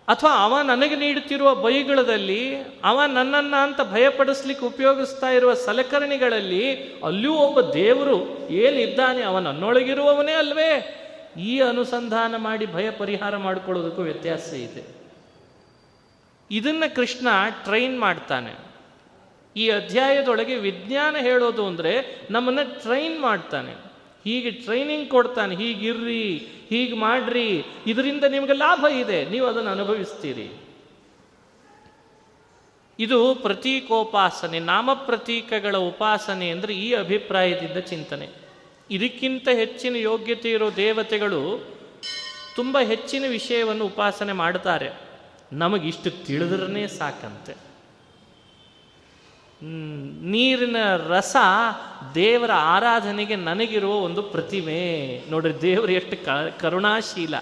ಅಥವಾ ಅವ ನನಗೆ ನೀಡುತ್ತಿರುವ ಬೈಗಳದಲ್ಲಿ, ಅವ ನನ್ನನ್ನು ಅಂತ ಭಯಪಡಿಸ್ಲಿಕ್ಕೆ ಉಪಯೋಗಿಸ್ತಾ ಇರುವ ಸಲಕರಣೆಗಳಲ್ಲಿ ಅಲ್ಲಿಯೂ ಒಬ್ಬ ದೇವರು ಏನಿದ್ದಾನೆ ಅವ ನನ್ನೊಳಗಿರುವವನೇ ಅಲ್ವೇ? ಈ ಅನುಸಂಧಾನ ಮಾಡಿ ಭಯ ಪರಿಹಾರ ಮಾಡಿಕೊಳ್ಳೋದಕ್ಕೂ ವ್ಯತ್ಯಾಸ ಇದೆ. ಇದನ್ನು ಕೃಷ್ಣ ಟ್ರೈನ್ ಮಾಡ್ತಾನೆ. ಈ ಅಧ್ಯಾಯದೊಳಗೆ ವಿಜ್ಞಾನ ಹೇಳೋದು ಅಂದರೆ ನಮ್ಮನ್ನು ಟ್ರೈನ್ ಮಾಡ್ತಾನೆ. ಹೀಗೆ ಟ್ರೈನಿಂಗ್ ಕೊಡ್ತಾನೆ, ಹೀಗಿರ್ರಿ, ಹೀಗೆ ಮಾಡ್ರಿ, ಇದರಿಂದ ನಿಮಗೆ ಲಾಭ ಇದೆ, ನೀವು ಅದನ್ನು ಅನುಭವಿಸ್ತೀರಿ. ಇದು ಪ್ರತೀಕೋಪಾಸನೆ ನಾಮ ಪ್ರತೀಕಗಳ ಉಪಾಸನೆ ಅಂದರೆ ಈ ಅಭಿಪ್ರಾಯದಿಂದ ಚಿಂತನೆ. ಇದಕ್ಕಿಂತ ಹೆಚ್ಚಿನ ಯೋಗ್ಯತೆ ಇರೋ ದೇವತೆಗಳು ತುಂಬ ಹೆಚ್ಚಿನ ವಿಷಯವನ್ನು ಉಪಾಸನೆ ಮಾಡ್ತಾರೆ. ನಮಗಿಷ್ಟು ತಿಳಿದ್ರೇ ಸಾಕಂತೆ. ನೀರಿನ ರಸ ದೇವರ ಆರಾಧನೆಗೆ ನನಗಿರುವ ಒಂದು ಪ್ರತಿಮೆ. ನೋಡ್ರಿ, ದೇವರು ಎಷ್ಟು ಕರುಣಾಶೀಲ.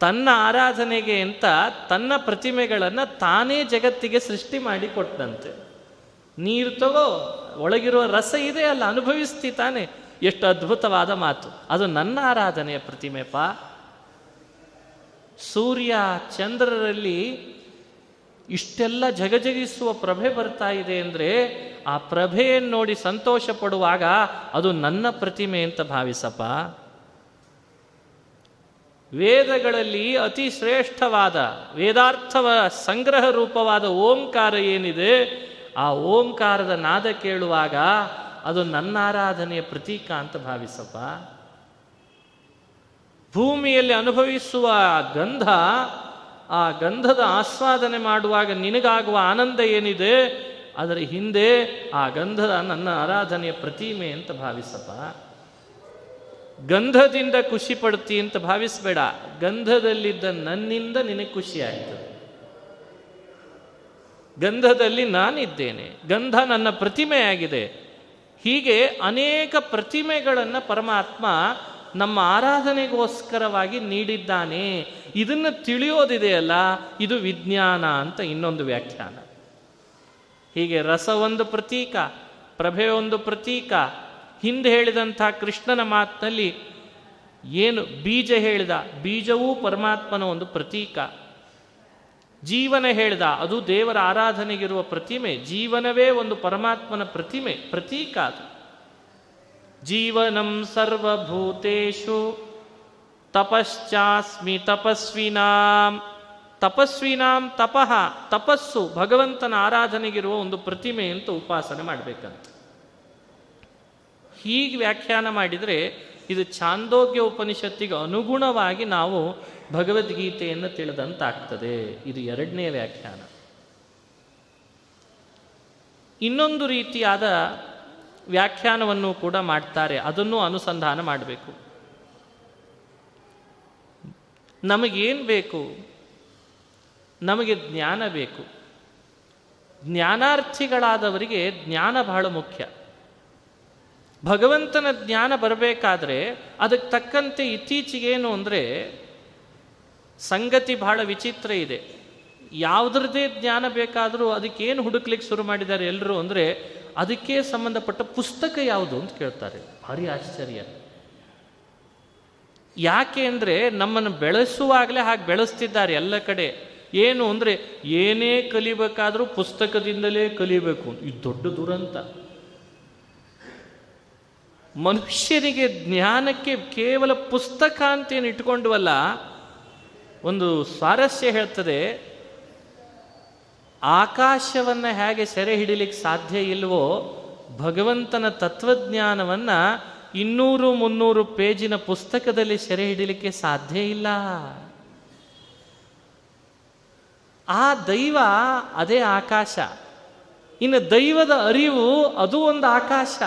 ತನ್ನ ಆರಾಧನೆಗೆ ಅಂತ ತನ್ನ ಪ್ರತಿಮೆಗಳನ್ನು ತಾನೇ ಜಗತ್ತಿಗೆ ಸೃಷ್ಟಿ ಮಾಡಿ ಕೊಟ್ಟಂತೆ. ನೀರು ತಗೋ, ಒಳಗಿರುವ ರಸ ಇದೆ ಅಲ್ಲ, ಅನುಭವಿಸ್ತಿ ತಾನೆ. ಎಷ್ಟು ಅದ್ಭುತವಾದ ಮಾತು. ಅದು ನನ್ನ ಆರಾಧನೆಯ ಪ್ರತಿಮೆಪ ಸೂರ್ಯ ಚಂದ್ರರಲ್ಲಿ ಇಷ್ಟೆಲ್ಲ ಜಗಜಗಿಸುವ ಪ್ರಭೆ ಬರ್ತಾ ಇದೆ ಅಂದರೆ ಆ ಪ್ರಭೆಯನ್ನು ನೋಡಿ ಸಂತೋಷ ಪಡುವಾಗ ಅದು ನನ್ನ ಪ್ರತಿಮೆ ಅಂತ ಭಾವಿಸಪ್ಪ. ವೇದಗಳಲ್ಲಿ ಅತಿ ಶ್ರೇಷ್ಠವಾದ ವೇದಾರ್ಥವ ಸಂಗ್ರಹ ರೂಪವಾದ ಓಂಕಾರ ಏನಿದೆ, ಆ ಓಂಕಾರದ ನಾದ ಕೇಳುವಾಗ ಅದು ನನ್ನ ಆರಾಧನೆಯ ಪ್ರತೀಕ ಅಂತ ಭಾವಿಸಪ್ಪ. ಭೂಮಿಯಲ್ಲಿ ಅನುಭವಿಸುವ ಗಂಧ ಆ ಗಂಧದ ಆಸ್ವಾದನೆ ಮಾಡುವಾಗ ನಿನಗಾಗುವ ಆನಂದ ಏನಿದೆ? ಅದರ ಹಿಂದೆ ಆ ಗಂಧದ ನನ್ನ ಆರಾಧನೆಯ ಪ್ರತಿಮೆ ಅಂತ ಭಾವಿಸಪ್ಪ. ಗಂಧದಿಂದ ಖುಷಿ ಪಡ್ತಿ ಅಂತ ಭಾವಿಸಬೇಡ. ಗಂಧದಲ್ಲಿದ್ದ ನನ್ನಿಂದ ನಿನಗೆ ಖುಷಿ ಆಯಿತು. ಗಂಧದಲ್ಲಿ ನಾನಿದ್ದೇನೆ. ಗಂಧ ನನ್ನ ಪ್ರತಿಮೆಯಾಗಿದೆ. ಹೀಗೆ ಅನೇಕ ಪ್ರತಿಮೆಗಳನ್ನು ಪರಮಾತ್ಮ ನಮ್ಮ ಆರಾಧನೆಗೋಸ್ಕರವಾಗಿ ನೀಡಿದ್ದಾನೆ. ಇದನ್ನು ತಿಳಿಯೋದಿದೆಯಲ್ಲ, ಇದು ವಿಜ್ಞಾನ ಅಂತ ಇನ್ನೊಂದು ವ್ಯಾಖ್ಯಾನ. ಹೀಗೆ ರಸ ಒಂದು ಪ್ರತೀಕ, ಪ್ರಭೆ ಒಂದು ಪ್ರತೀಕ, ಹಿಂದೆ ಹೇಳಿದಂಥ ಕೃಷ್ಣನ ಮಾತಿನಲ್ಲಿ ಏನು ಬೀಜ ಹೇಳಿದ, ಬೀಜವೂ ಪರಮಾತ್ಮನ ಒಂದು ಪ್ರತೀಕ. ಜೀವನ ಹೇಳಿದ, ಅದು ದೇವರ ಆರಾಧನೆಗಿರುವ ಪ್ರತಿಮೆ, ಜೀವನವೇ ಒಂದು ಪರಮಾತ್ಮನ ಪ್ರತಿಮೆ, ಪ್ರತೀಕ ಅದು. ಜೀವನಂ ಸರ್ವಭೂತೇಶು ತಪಶ್ಚಾಸ್ಮಿ ತಪಸ್ವಿನಾಂ ತಪಸ್ವಿನಾಂ ತಪಃ ತಪಸ್ಸು ಭಗವಂತನ ಆರಾಧನೆಗಿರುವ ಒಂದು ಪ್ರತಿಮೆ ಅಂತ ಉಪಾಸನೆ ಮಾಡಬೇಕಂತ. ಹೀಗೆ ವ್ಯಾಖ್ಯಾನ ಮಾಡಿದರೆ ಇದು ಛಾಂದೋಗ್ಯ ಉಪನಿಷತ್ತಿಗೆ ಅನುಗುಣವಾಗಿ ನಾವು ಭಗವದ್ಗೀತೆಯನ್ನು ತಿಳಿದಂತಾಗ್ತದೆ. ಇದು ಎರಡನೇ ವ್ಯಾಖ್ಯಾನ. ಇನ್ನೊಂದು ರೀತಿಯಾದ ವ್ಯಾಖ್ಯಾನವನ್ನು ಕೂಡ ಮಾಡ್ತಾರೆ. ಅದನ್ನು ಅನುಸಂಧಾನ ಮಾಡಬೇಕು. ನಮಗೇನು ಬೇಕು? ನಮಗೆ ಜ್ಞಾನ ಬೇಕು. ಜ್ಞಾನಾರ್ಥಿಗಳಾದವರಿಗೆ ಜ್ಞಾನ ಬಹಳ ಮುಖ್ಯ. ಭಗವಂತನ ಜ್ಞಾನ ಬರಬೇಕಾದ್ರೆ ಅದಕ್ಕೆ ತಕ್ಕಂತೆ ಇತ್ತೀಚೆಗೇನು ಅಂದರೆ ಸಂಗತಿ ಬಹಳ ವಿಚಿತ್ರ ಇದೆ. ಯಾವುದ್ರದ್ದೇ ಜ್ಞಾನ ಬೇಕಾದರೂ ಅದಕ್ಕೇನು ಹುಡುಕ್ಲಿಕ್ಕೆ ಶುರು ಮಾಡಿದ್ದಾರೆ ಎಲ್ಲರೂ ಅಂದರೆ ಅದಕ್ಕೆ ಸಂಬಂಧಪಟ್ಟ ಪುಸ್ತಕ ಯಾವುದು ಅಂತ ಕೇಳ್ತಾರೆ. ಭಾರಿ ಆಶ್ಚರ್ಯ. ಯಾಕೆ ಅಂದರೆ ನಮ್ಮನ್ನು ಬೆಳೆಸುವಾಗಲೇ ಹಾಗೆ ಬೆಳೆಸ್ತಿದ್ದಾರೆ ಎಲ್ಲ ಕಡೆ. ಏನು ಅಂದರೆ ಏನೇ ಕಲಿಬೇಕಾದರೂ ಪುಸ್ತಕದಿಂದಲೇ ಕಲಿಬೇಕು. ಇದು ದೊಡ್ಡ ದುರಂತ. ಮನುಷ್ಯನಿಗೆ ಜ್ಞಾನಕ್ಕೆ ಕೇವಲ ಪುಸ್ತಕ ಅಂತೇನು ಇಟ್ಕೊಂಡ್ವಲ್ಲ ಒಂದು ಸ್ವಾರಸ್ಯ ಹೇಳ್ತದೆ ಆಕಾಶವನ್ನು ಹೇಗೆ ಸೆರೆ ಹಿಡಿಲಿಕ್ಕೆ ಸಾಧ್ಯ ಇಲ್ವೋ ಭಗವಂತನ ತತ್ವಜ್ಞಾನವನ್ನು ಇನ್ನೂರು ಮುನ್ನೂರು ಪೇಜಿನ ಪುಸ್ತಕದಲ್ಲಿ ಸೆರೆ ಹಿಡಿಲಿಕ್ಕೆ ಸಾಧ್ಯ ಇಲ್ಲ. ಆ ದೈವ ಅದೇ ಆಕಾಶ. ಇನ್ನು ದೈವದ ಅರಿವು ಅದು ಒಂದು ಆಕಾಶ.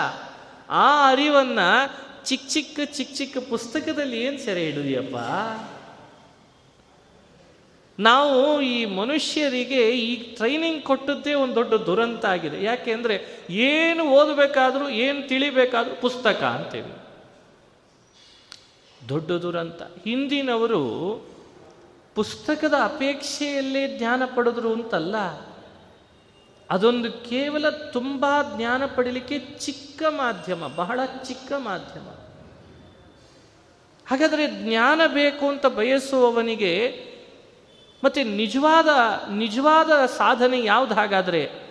ಆ ಅರಿವನ್ನು ಚಿಕ್ಕ ಚಿಕ್ಕ ಚಿಕ್ಕ ಚಿಕ್ಕ ಪುಸ್ತಕದಲ್ಲಿ ಏನು ಸೆರೆ ಹಿಡಿದಿಯಪ್ಪ? ನಾವು ಈ ಮನುಷ್ಯರಿಗೆ ಈ ಟ್ರೈನಿಂಗ್ ಕೊಟ್ಟದ್ದೇ ಒಂದು ದೊಡ್ಡ ದುರಂತ ಆಗಿದೆ. ಯಾಕೆಂದರೆ ಏನು ಓದಬೇಕಾದ್ರೂ, ಏನು ತಿಳಿಬೇಕಾದ್ರೂ ಪುಸ್ತಕ ಅಂತೇವೆ ದೊಡ್ಡ ದುರಂತ. ಹಿಂದಿನವರು ಪುಸ್ತಕದ ಅಪೇಕ್ಷೆಯಲ್ಲೇ ಜ್ಞಾನ ಪಡೆದ್ರು ಅಂತಲ್ಲ. ಅದೊಂದು ಕೇವಲ ತುಂಬ ಜ್ಞಾನ ಪಡೀಲಿಕ್ಕೆ ಚಿಕ್ಕ ಮಾಧ್ಯಮ, ಬಹಳ ಚಿಕ್ಕ ಮಾಧ್ಯಮ. ಹಾಗಾದರೆ ಜ್ಞಾನ ಬೇಕು ಅಂತ ಬಯಸುವವನಿಗೆ ಮತ್ತೆ ನಿಜವಾದ ನಿಜವಾದ ಸಾಧನೆ ಯಾವ್ದು ಹಾಗಾದರೆ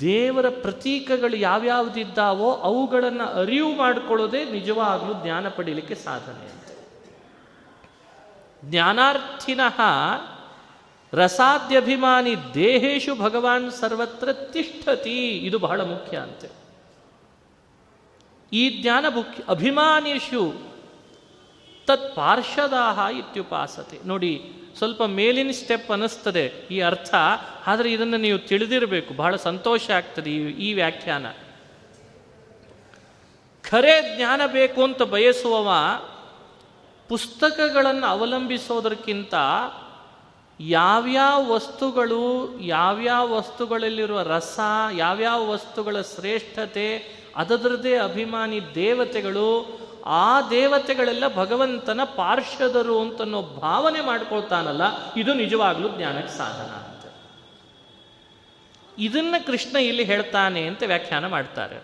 ದೇವರ ಪ್ರತೀಕಗಳು ಯಾವ್ಯಾವುದಿದ್ದಾವೋ ಅವುಗಳನ್ನು ಅರಿವು ಮಾಡಿಕೊಳ್ಳೋದೇ ನಿಜವಾಗಲೂ ಜ್ಞಾನ ಪಡೀಲಿಕ್ಕೆ ಸಾಧನೆ ಅಂತ. ಜ್ಞಾನಾರ್ಥಿನಃ ರಸಾದ್ಯಭಿಮಾನಿ ದೇಹೇಶು ಭಗವಾನ್ ಸರ್ವತ್ರ ತಿಷ್ಠತಿ, ಇದು ಬಹಳ ಮುಖ್ಯ ಅಂತೆ. ಈ ಜ್ಞಾನ ಮುಖ್ಯ ಅಭಿಮಾನಿಷು ತತ್ ಇತ್ಯುಪಾಸತೆ. ನೋಡಿ ಸ್ವಲ್ಪ ಮೇಲಿನ ಸ್ಟೆಪ್ ಅನ್ನಿಸ್ತದೆ ಈ ಅರ್ಥ. ಆದರೆ ಇದನ್ನು ನೀವು ತಿಳಿದಿರಬೇಕು. ಬಹಳ ಸಂತೋಷ ಆಗ್ತದೆ ಈ ಈ ವ್ಯಾಖ್ಯಾನ. ಖರೆ ಜ್ಞಾನ ಬೇಕು ಅಂತ ಬಯಸುವವ ಪುಸ್ತಕಗಳನ್ನು ಅವಲಂಬಿಸೋದಕ್ಕಿಂತ ಯಾವ್ಯಾವ ವಸ್ತುಗಳು, ಯಾವ್ಯಾವ ವಸ್ತುಗಳಲ್ಲಿರುವ ರಸ, ಯಾವ್ಯಾವ ವಸ್ತುಗಳ ಶ್ರೇಷ್ಠತೆ, ಅದರದ್ದೇ ಅಭಿಮಾನಿ ದೇವತೆಗಳು ಆ ದೇವತೆಗಳೆಲ್ಲ ಭಗವಂತನ ಪಾರ್ಶ್ವದರು ಅಂತನೋ ಭಾವನೆ ಮಾಡ್ಕೊಳ್ತಾನಲ್ಲ, ಇದು ನಿಜವಾಗ್ಲೂ ಜ್ಞಾನಕ್ಕೆ ಸಾಧನ ಅಂತ. ಇದನ್ನ ಕೃಷ್ಣ ಇಲ್ಲಿ ಹೇಳ್ತಾನೆ ಅಂತ ವ್ಯಾಖ್ಯಾನ ಮಾಡ್ತಾರೆ.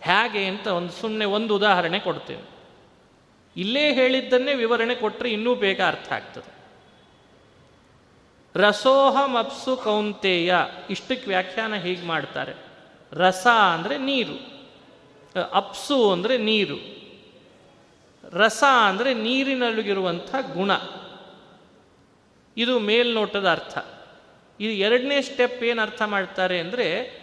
ಹೇಗೆ ಅಂತ ಒಂದು ಸುಮ್ಮನೆ ಒಂದು ಉದಾಹರಣೆ ಕೊಡ್ತೇನೆ. ಇಲ್ಲೇ ಹೇಳಿದ್ದನ್ನೇ ವಿವರಣೆ ಕೊಟ್ಟರೆ ಇನ್ನೂ ಬೇಗ ಅರ್ಥ ಆಗ್ತದೆ. ರಸೋಹಮಪ್ಸು ಕೌಂತೇಯ, ಇಷ್ಟಕ್ಕೆ ವ್ಯಾಖ್ಯಾನ ಹೀಗೆ ಮಾಡ್ತಾರೆ. ರಸ ಅಂದರೆ ನೀರು, ಅಪ್ಸು ಅಂದರೆ ನೀರು. ರಸ ಅಂದರೆ ನೀರಿನಲ್ಲಿರುವಂಥ ಗುಣ. ಇದು ಮೇಲ್ನೋಟದ ಅರ್ಥ. ಇದು ಎರಡನೇ ಸ್ಟೆಪ್ ಏನು ಅರ್ಥ ಮಾಡ್ತಾರೆ ಅಂದರೆ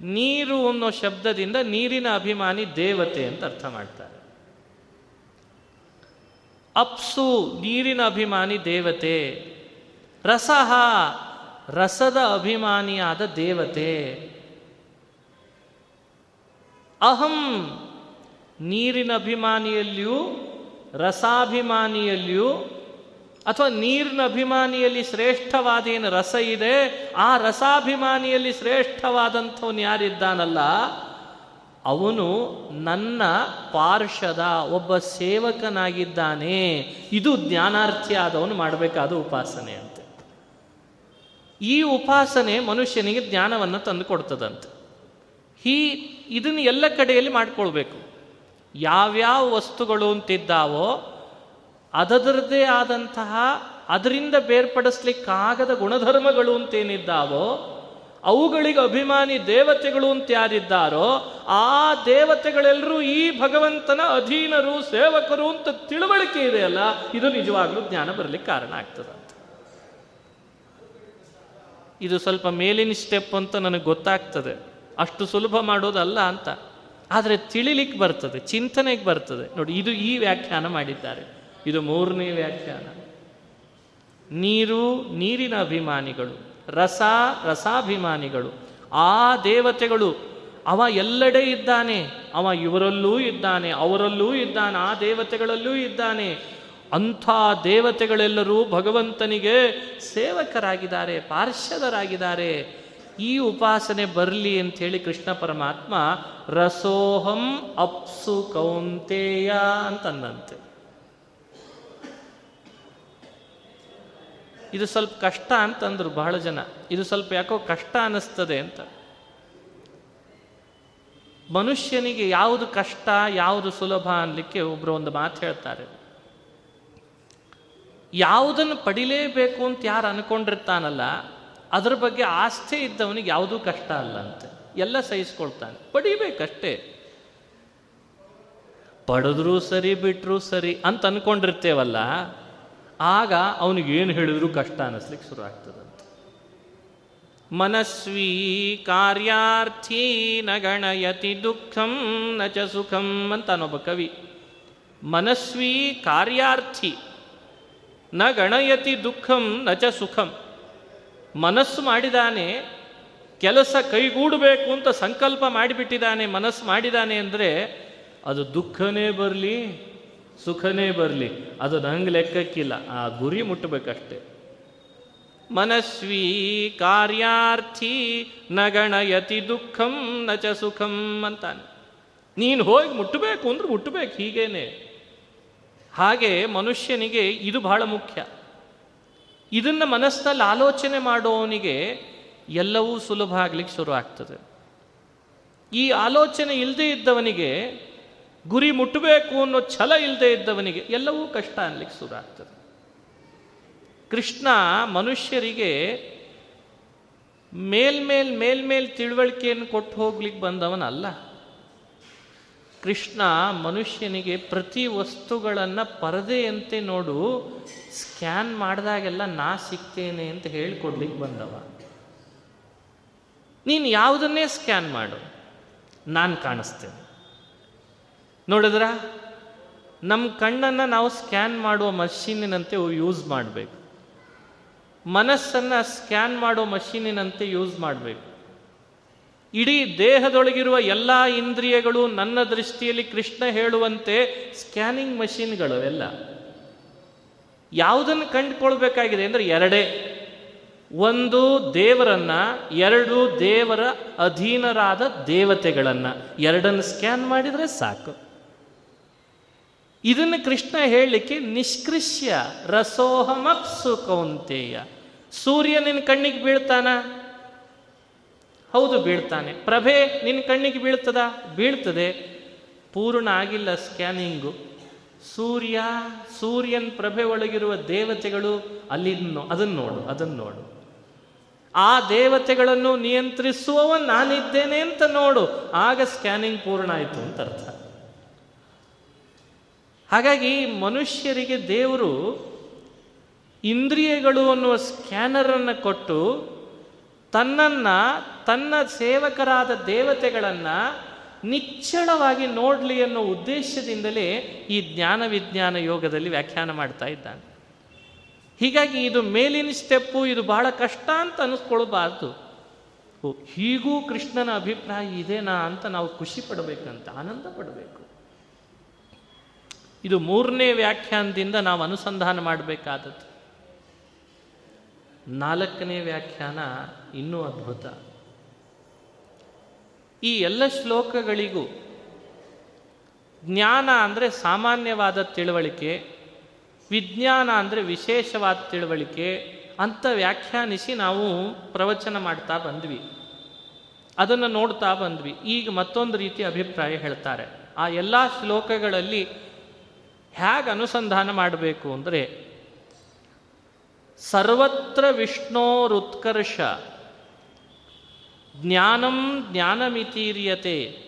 ನೀರು ಅನ್ನೋ ಶಬ್ದದಿಂದ ನೀರಿನ ಅಭಿಮಾನಿ ದೇವತೆ ಅಂತ ಅರ್ಥ ಮಾಡ್ತಾರೆ. ಅಪ್ಸು ನೀರಿನ ಅಭಿಮಾನಿ ದೇವತೆ. ರಸಹ ರಸದ ಅಭಿಮಾನಿಯಾದ ದೇವತೆ. ಅಹಂ ನೀರಿನ ಅಭಿಮಾನಿಯಲ್ಲಿಯೂ, ರಸಾಭಿಮಾನಿಯಲ್ಲಿಯೂ, ಅಥವಾ ನೀರಿನ ಅಭಿಮಾನಿಯಲ್ಲಿ ಶ್ರೇಷ್ಠವಾದ ಏನು ರಸ ಇದೆ, ಆ ರಸಾಭಿಮಾನಿಯಲ್ಲಿ ಶ್ರೇಷ್ಠವಾದಂಥವನು ಯಾರಿದ್ದಾನಲ್ಲ, ಅವನು ನನ್ನ ಪಾರ್ಷದ ಒಬ್ಬ ಸೇವಕನಾಗಿದ್ದಾನೆ. ಇದು ಜ್ಞಾನಾರ್ಥಿ ಆದವನು ಮಾಡಬೇಕಾದ ಉಪಾಸನೆ ಅಂತೆ. ಈ ಉಪಾಸನೆ ಮನುಷ್ಯನಿಗೆ ಜ್ಞಾನವನ್ನು ತಂದು ಕೊಡ್ತದಂತೆ. ಈ ಇದನ್ನು ಎಲ್ಲ ಕಡೆಯಲ್ಲಿ ಮಾಡ್ಕೊಳ್ಬೇಕು. ಯಾವ್ಯಾವ ವಸ್ತುಗಳು ಅಂತಿದ್ದಾವೋ ಅದರದ್ದೇ ಆದಂತಹ ಅದರಿಂದ ಬೇರ್ಪಡಿಸ್ಲಿಕ್ಕಾಗದ ಗುಣಧರ್ಮಗಳು ಅಂತೇನಿದ್ದಾವೋ, ಅವುಗಳಿಗೆ ಅಭಿಮಾನಿ ದೇವತೆಗಳು ಅಂತ ಯಾರಿದ್ದಾರೋ ಆ ದೇವತೆಗಳೆಲ್ಲರೂ ಈ ಭಗವಂತನ ಅಧೀನರು, ಸೇವಕರು ಅಂತ ತಿಳುವಳಿಕೆ ಇದೆಯಲ್ಲ ಇದು ನಿಜವಾಗ್ಲೂ ಜ್ಞಾನ ಬರಲಿಕ್ಕೆ ಕಾರಣ ಆಗ್ತದಂತ ಇದು ಸ್ವಲ್ಪ ಮೇಲಿನ ಸ್ಟೆಪ್ ಅಂತ ನನಗೆ ಗೊತ್ತಾಗ್ತದೆ. ಅಷ್ಟು ಸುಲಭ ಮಾಡೋದಲ್ಲ ಅಂತ. ಆದರೆ ತಿಳಿಲಿಕ್ಕೆ ಬರ್ತದೆ, ಚಿಂತನೆಗೆ ಬರ್ತದೆ. ನೋಡಿ, ಇದು ಈ ವ್ಯಾಖ್ಯಾನ ಮಾಡಿದ್ದಾರೆ. ಇದು ಮೂರನೇ ವ್ಯಾಖ್ಯಾನ. ನೀರು, ನೀರಿನ ಅಭಿಮಾನಿಗಳು, ರಸ, ರಸಾಭಿಮಾನಿಗಳು, ಆ ದೇವತೆಗಳು, ಅವ ಎಲ್ಲೆಡೆ ಇದ್ದಾನೆ, ಅವ ಇವರಲ್ಲೂ ಇದ್ದಾನೆ, ಅವರಲ್ಲೂ ಇದ್ದಾನೆ, ಆ ದೇವತೆಗಳಲ್ಲೂ ಇದ್ದಾನೆ. ಅಂಥ ದೇವತೆಗಳೆಲ್ಲರೂ ಭಗವಂತನಿಗೆ ಸೇವಕರಾಗಿದ್ದಾರೆ, ಪಾರ್ಶ್ವದರಾಗಿದ್ದಾರೆ. ಈ ಉಪಾಸನೆ ಬರಲಿ ಅಂತ ಹೇಳಿ ಕೃಷ್ಣ ಪರಮಾತ್ಮ, ರಸೋಹಂ ಅಪ್ಸು ಕೌಂತೇಯ ಅಂತಂದಂತೆ. ಇದು ಸ್ವಲ್ಪ ಕಷ್ಟ ಅಂತಂದ್ರು ಬಹಳ ಜನ. ಇದು ಸ್ವಲ್ಪ ಯಾಕೋ ಕಷ್ಟ ಅನ್ನಿಸ್ತದೆ ಅಂತ. ಮನುಷ್ಯನಿಗೆ ಯಾವುದು ಕಷ್ಟ, ಯಾವುದು ಸುಲಭ ಅನ್ಲಿಕ್ಕೆ ಒಬ್ರು ಒಂದು ಮಾತು ಹೇಳ್ತಾರೆ. ಯಾವುದನ್ನು ಪಡಿಲೇಬೇಕು ಅಂತ ಯಾರು ಅನ್ಕೊಂಡಿರ್ತಾನಲ್ಲ ಅದ್ರ ಬಗ್ಗೆ ಆಸ್ಥೆ ಇದ್ದವನಿಗೆ ಯಾವುದೂ ಕಷ್ಟ ಅಲ್ಲ ಅಂತೆ ಎಲ್ಲ ಸಹಿಸ್ಕೊಳ್ತಾನೆ. ಪಡಿಬೇಕಷ್ಟೇ. ಪಡೆದ್ರೂ ಸರಿ ಬಿಟ್ಟರೂ ಸರಿ ಅಂತ ಅನ್ಕೊಂಡಿರ್ತೇವಲ್ಲ, ಆಗ ಅವನಿಗೆ ಏನು ಹೇಳಿದ್ರು ಕಷ್ಟ ಅನ್ನಿಸ್ಲಿಕ್ಕೆ ಶುರು ಆಗ್ತದಂತೆ. ಮನಸ್ವಿ ಕಾರ್ಯಾರ್ಥಿ ನ ಗಣಯತಿ ದುಃಖಂ ನ ಚ ಸುಖಂ ಒಬ್ಬ ಕವಿ. ಮನಸ್ವಿ ಕಾರ್ಯಾರ್ಥಿ ನ ಗಣಯತಿ ದುಃಖಂ ನ ಚ ಸುಖಂ. ಮನಸ್ಸು ಮಾಡಿದಾನೆ, ಕೆಲಸ ಕೈಗೂಡಬೇಕು ಅಂತ ಸಂಕಲ್ಪ ಮಾಡಿಬಿಟ್ಟಿದ್ದಾನೆ ಮನಸ್ಸು ಮಾಡಿದಾನೆ ಅಂದರೆ ಅದು ದುಃಖನೇ ಬರಲಿ, ಸುಖನೇ ಬರಲಿ. ಅದು ನಂಗೆ ಲೆಕ್ಕಕ್ಕಿಲ್ಲ, ಆ ಗುರಿ ಮುಟ್ಟಬೇಕಷ್ಟೆ ಮನಸ್ವಿ ಕಾರ್ಯಾರ್ಥಿ ನಗಣಯತಿ ಗಣಯತಿ ದುಃಖಂ ನಚ ಸುಖಂ ಅಂತಾನೆ. ನೀನು ಹೋಗಿ ಮುಟ್ಟಬೇಕು ಅಂದ್ರೆ ಮುಟ್ಟಬೇಕು ಹೀಗೇನೆ. ಹಾಗೆ ಮನುಷ್ಯನಿಗೆ ಇದು ಬಹಳ ಮುಖ್ಯ. ಇದನ್ನು ಮನಸ್ಸಿನಲ್ಲಿ ಆಲೋಚನೆ ಮಾಡೋವನಿಗೆ ಎಲ್ಲವೂ ಸುಲಭ ಆಗ್ಲಿಕ್ಕೆ ಶುರು ಆಗ್ತದೆ. ಈ ಆಲೋಚನೆ ಇಲ್ಲದೆ ಇದ್ದವನಿಗೆ, ಗುರಿ ಮುಟ್ಟಬೇಕು ಅನ್ನೋ ಛಲ ಇಲ್ಲದೆ ಇದ್ದವನಿಗೆ ಎಲ್ಲವೂ ಕಷ್ಟ ಅನ್ಲಿಕ್ಕೆ ಶುರು ಆಗ್ತದೆ. ಕೃಷ್ಣ ಮನುಷ್ಯರಿಗೆ ಮೇಲ್ಮೇಲ್ ಮೇಲ್ಮೇಲ್ ತಿಳುವಳಿಕೆಯನ್ನು ಕೊಟ್ಟು ಹೋಗ್ಲಿಕ್ಕೆ ಬಂದವನಲ್ಲ. ಕೃಷ್ಣ ಮನುಷ್ಯನಿಗೆ ಪ್ರತಿ ವಸ್ತುಗಳನ್ನು ಪರದೆಯಂತೆ ನೋಡು, ಸ್ಕ್ಯಾನ್ ಮಾಡಿದಾಗೆಲ್ಲ ನಾ ಸಿಗ್ತೇನೆ ಅಂತ ಹೇಳಿಕೊಡ್ಲಿಕ್ಕೆ ಬಂದವ. ನೀನು ಯಾವುದನ್ನೇ ಸ್ಕ್ಯಾನ್ ಮಾಡು, ನಾನು ಕಾಣಿಸ್ತೇನೆ. ನೋಡಿದ್ರ? ನಮ್ಮ ಕಣ್ಣನ್ನು ನಾವು ಸ್ಕ್ಯಾನ್ ಮಾಡುವ ಮಷೀನಿನಂತೆ ಯೂಸ್ ಮಾಡಬೇಕು. ಮನಸ್ಸನ್ನು ಸ್ಕ್ಯಾನ್ ಮಾಡೋ ಮಷೀನಿನಂತೆ ಯೂಸ್ ಮಾಡಬೇಕು. ಇಡೀ ದೇಹದೊಳಗಿರುವ ಎಲ್ಲ ಇಂದ್ರಿಯಗಳು ನನ್ನ ದೃಷ್ಟಿಯಲ್ಲಿ ಕೃಷ್ಣ ಹೇಳುವಂತೆ ಸ್ಕ್ಯಾನಿಂಗ್ ಮಷಿನ್ಗಳು ಎಲ್ಲ ಯಾವುದನ್ನು ಕಂಡುಕೊಳ್ಬೇಕಾಗಿದೆ ಅಂದರೆ ಎರಡೇ. ಒಂದು ದೇವರನ್ನ, ಎರಡು ದೇವರ ಅಧೀನರಾದ ದೇವತೆಗಳನ್ನು. ಎರಡನ್ನು ಸ್ಕ್ಯಾನ್ ಮಾಡಿದರೆ ಸಾಕು. ಇದನ್ನು ಕೃಷ್ಣ ಹೇಳಲಿಕ್ಕೆ ನಿಷ್ಕೃಷ್ಯ ರಸೋಹಮಪ್ಸು ಕೌಂತೆಯ. ಸೂರ್ಯ ನಿನ್ನ ಕಣ್ಣಿಗೆ ಬೀಳ್ತಾನ? ಹೌದು ಬೀಳ್ತಾನೆ. ಪ್ರಭೆ ನಿನ್ನ ಕಣ್ಣಿಗೆ ಬೀಳ್ತದ? ಬೀಳ್ತದೆ. ಪೂರ್ಣ ಆಗಿಲ್ಲ ಸ್ಕ್ಯಾನಿಂಗು. ಸೂರ್ಯ, ಸೂರ್ಯನ್ ಪ್ರಭೆ ಒಳಗಿರುವ ದೇವತೆಗಳು ಅಲ್ಲಿ ಅದನ್ನು ನೋಡು ಅದನ್ನು ನೋಡು. ಆ ದೇವತೆಗಳನ್ನು ನಿಯಂತ್ರಿಸುವವ ನಾನಿದ್ದೇನೆ ಅಂತ ನೋಡು. ಆಗ ಸ್ಕ್ಯಾನಿಂಗ್ ಪೂರ್ಣ ಆಯಿತು ಅಂತ ಅರ್ಥ. ಹಾಗಾಗಿ ಮನುಷ್ಯರಿಗೆ ದೇವರು ಇಂದ್ರಿಯಗಳು ಅನ್ನುವ ಸ್ಕ್ಯಾನರನ್ನು ಕೊಟ್ಟು ತನ್ನನ್ನು, ತನ್ನ ಸೇವಕರಾದ ದೇವತೆಗಳನ್ನು ನಿಚ್ಚಳವಾಗಿ ನೋಡಲಿ ಅನ್ನೋ ಉದ್ದೇಶದಿಂದಲೇ ಈ ಜ್ಞಾನ ವಿಜ್ಞಾನ ಯೋಗದಲ್ಲಿ ವ್ಯಾಖ್ಯಾನ ಮಾಡ್ತಾ ಇದ್ದಾನೆ. ಹೀಗಾಗಿ ಇದು ಮೇಲಿನ ಸ್ಟೆಪ್ಪು, ಇದು ಬಹಳ ಕಷ್ಟ ಅಂತ ಅನಿಸ್ಕೊಳ್ಬಾರ್ದು. ಹೀಗೂ ಕೃಷ್ಣನ ಅಭಿಪ್ರಾಯ ಇದೇನಾ ಅಂತ ನಾವು ಖುಷಿ ಪಡಬೇಕಂತ, ಆನಂದ ಪಡಬೇಕು. ಇದು ಮೂರನೇ ವ್ಯಾಖ್ಯಾನದಿಂದ ನಾವು ಅನುಸಂಧಾನ ಮಾಡಬೇಕಾದದ್ದು. ನಾಲ್ಕನೇ ವ್ಯಾಖ್ಯಾನ ಇನ್ನೂ ಅದ್ಭುತ. ಈ ಎಲ್ಲ ಶ್ಲೋಕಗಳಿಗೂ ಜ್ಞಾನ ಅಂದರೆ ಸಾಮಾನ್ಯವಾದ ತಿಳುವಳಿಕೆ, ವಿಜ್ಞಾನ ಅಂದರೆ ವಿಶೇಷವಾದ ತಿಳುವಳಿಕೆ ಅಂತ ವ್ಯಾಖ್ಯಾನಿಸಿ ನಾವು ಪ್ರವಚನ ಮಾಡ್ತಾ ಬಂದ್ವಿ. ಅದನ್ನು ನೋಡ್ತಾ ಬಂದ್ವಿ. ಈಗ ಮತ್ತೊಂದು ರೀತಿ ಅಭಿಪ್ರಾಯ ಹೇಳ್ತಾರೆ. ಆ ಎಲ್ಲ ಶ್ಲೋಕಗಳಲ್ಲಿ ಹೇಗೆ ಅನುಸಂಧಾನ ಮಾಡಬೇಕು ಅಂದರೆ ಸರ್ವತ್ರ ವಿಷ್ಣೋರುತ್ಕರ್ಷ ಜ್ಞಾನಂ ಜ್ಞಾನಮಿತೀರ್ಯತೆ.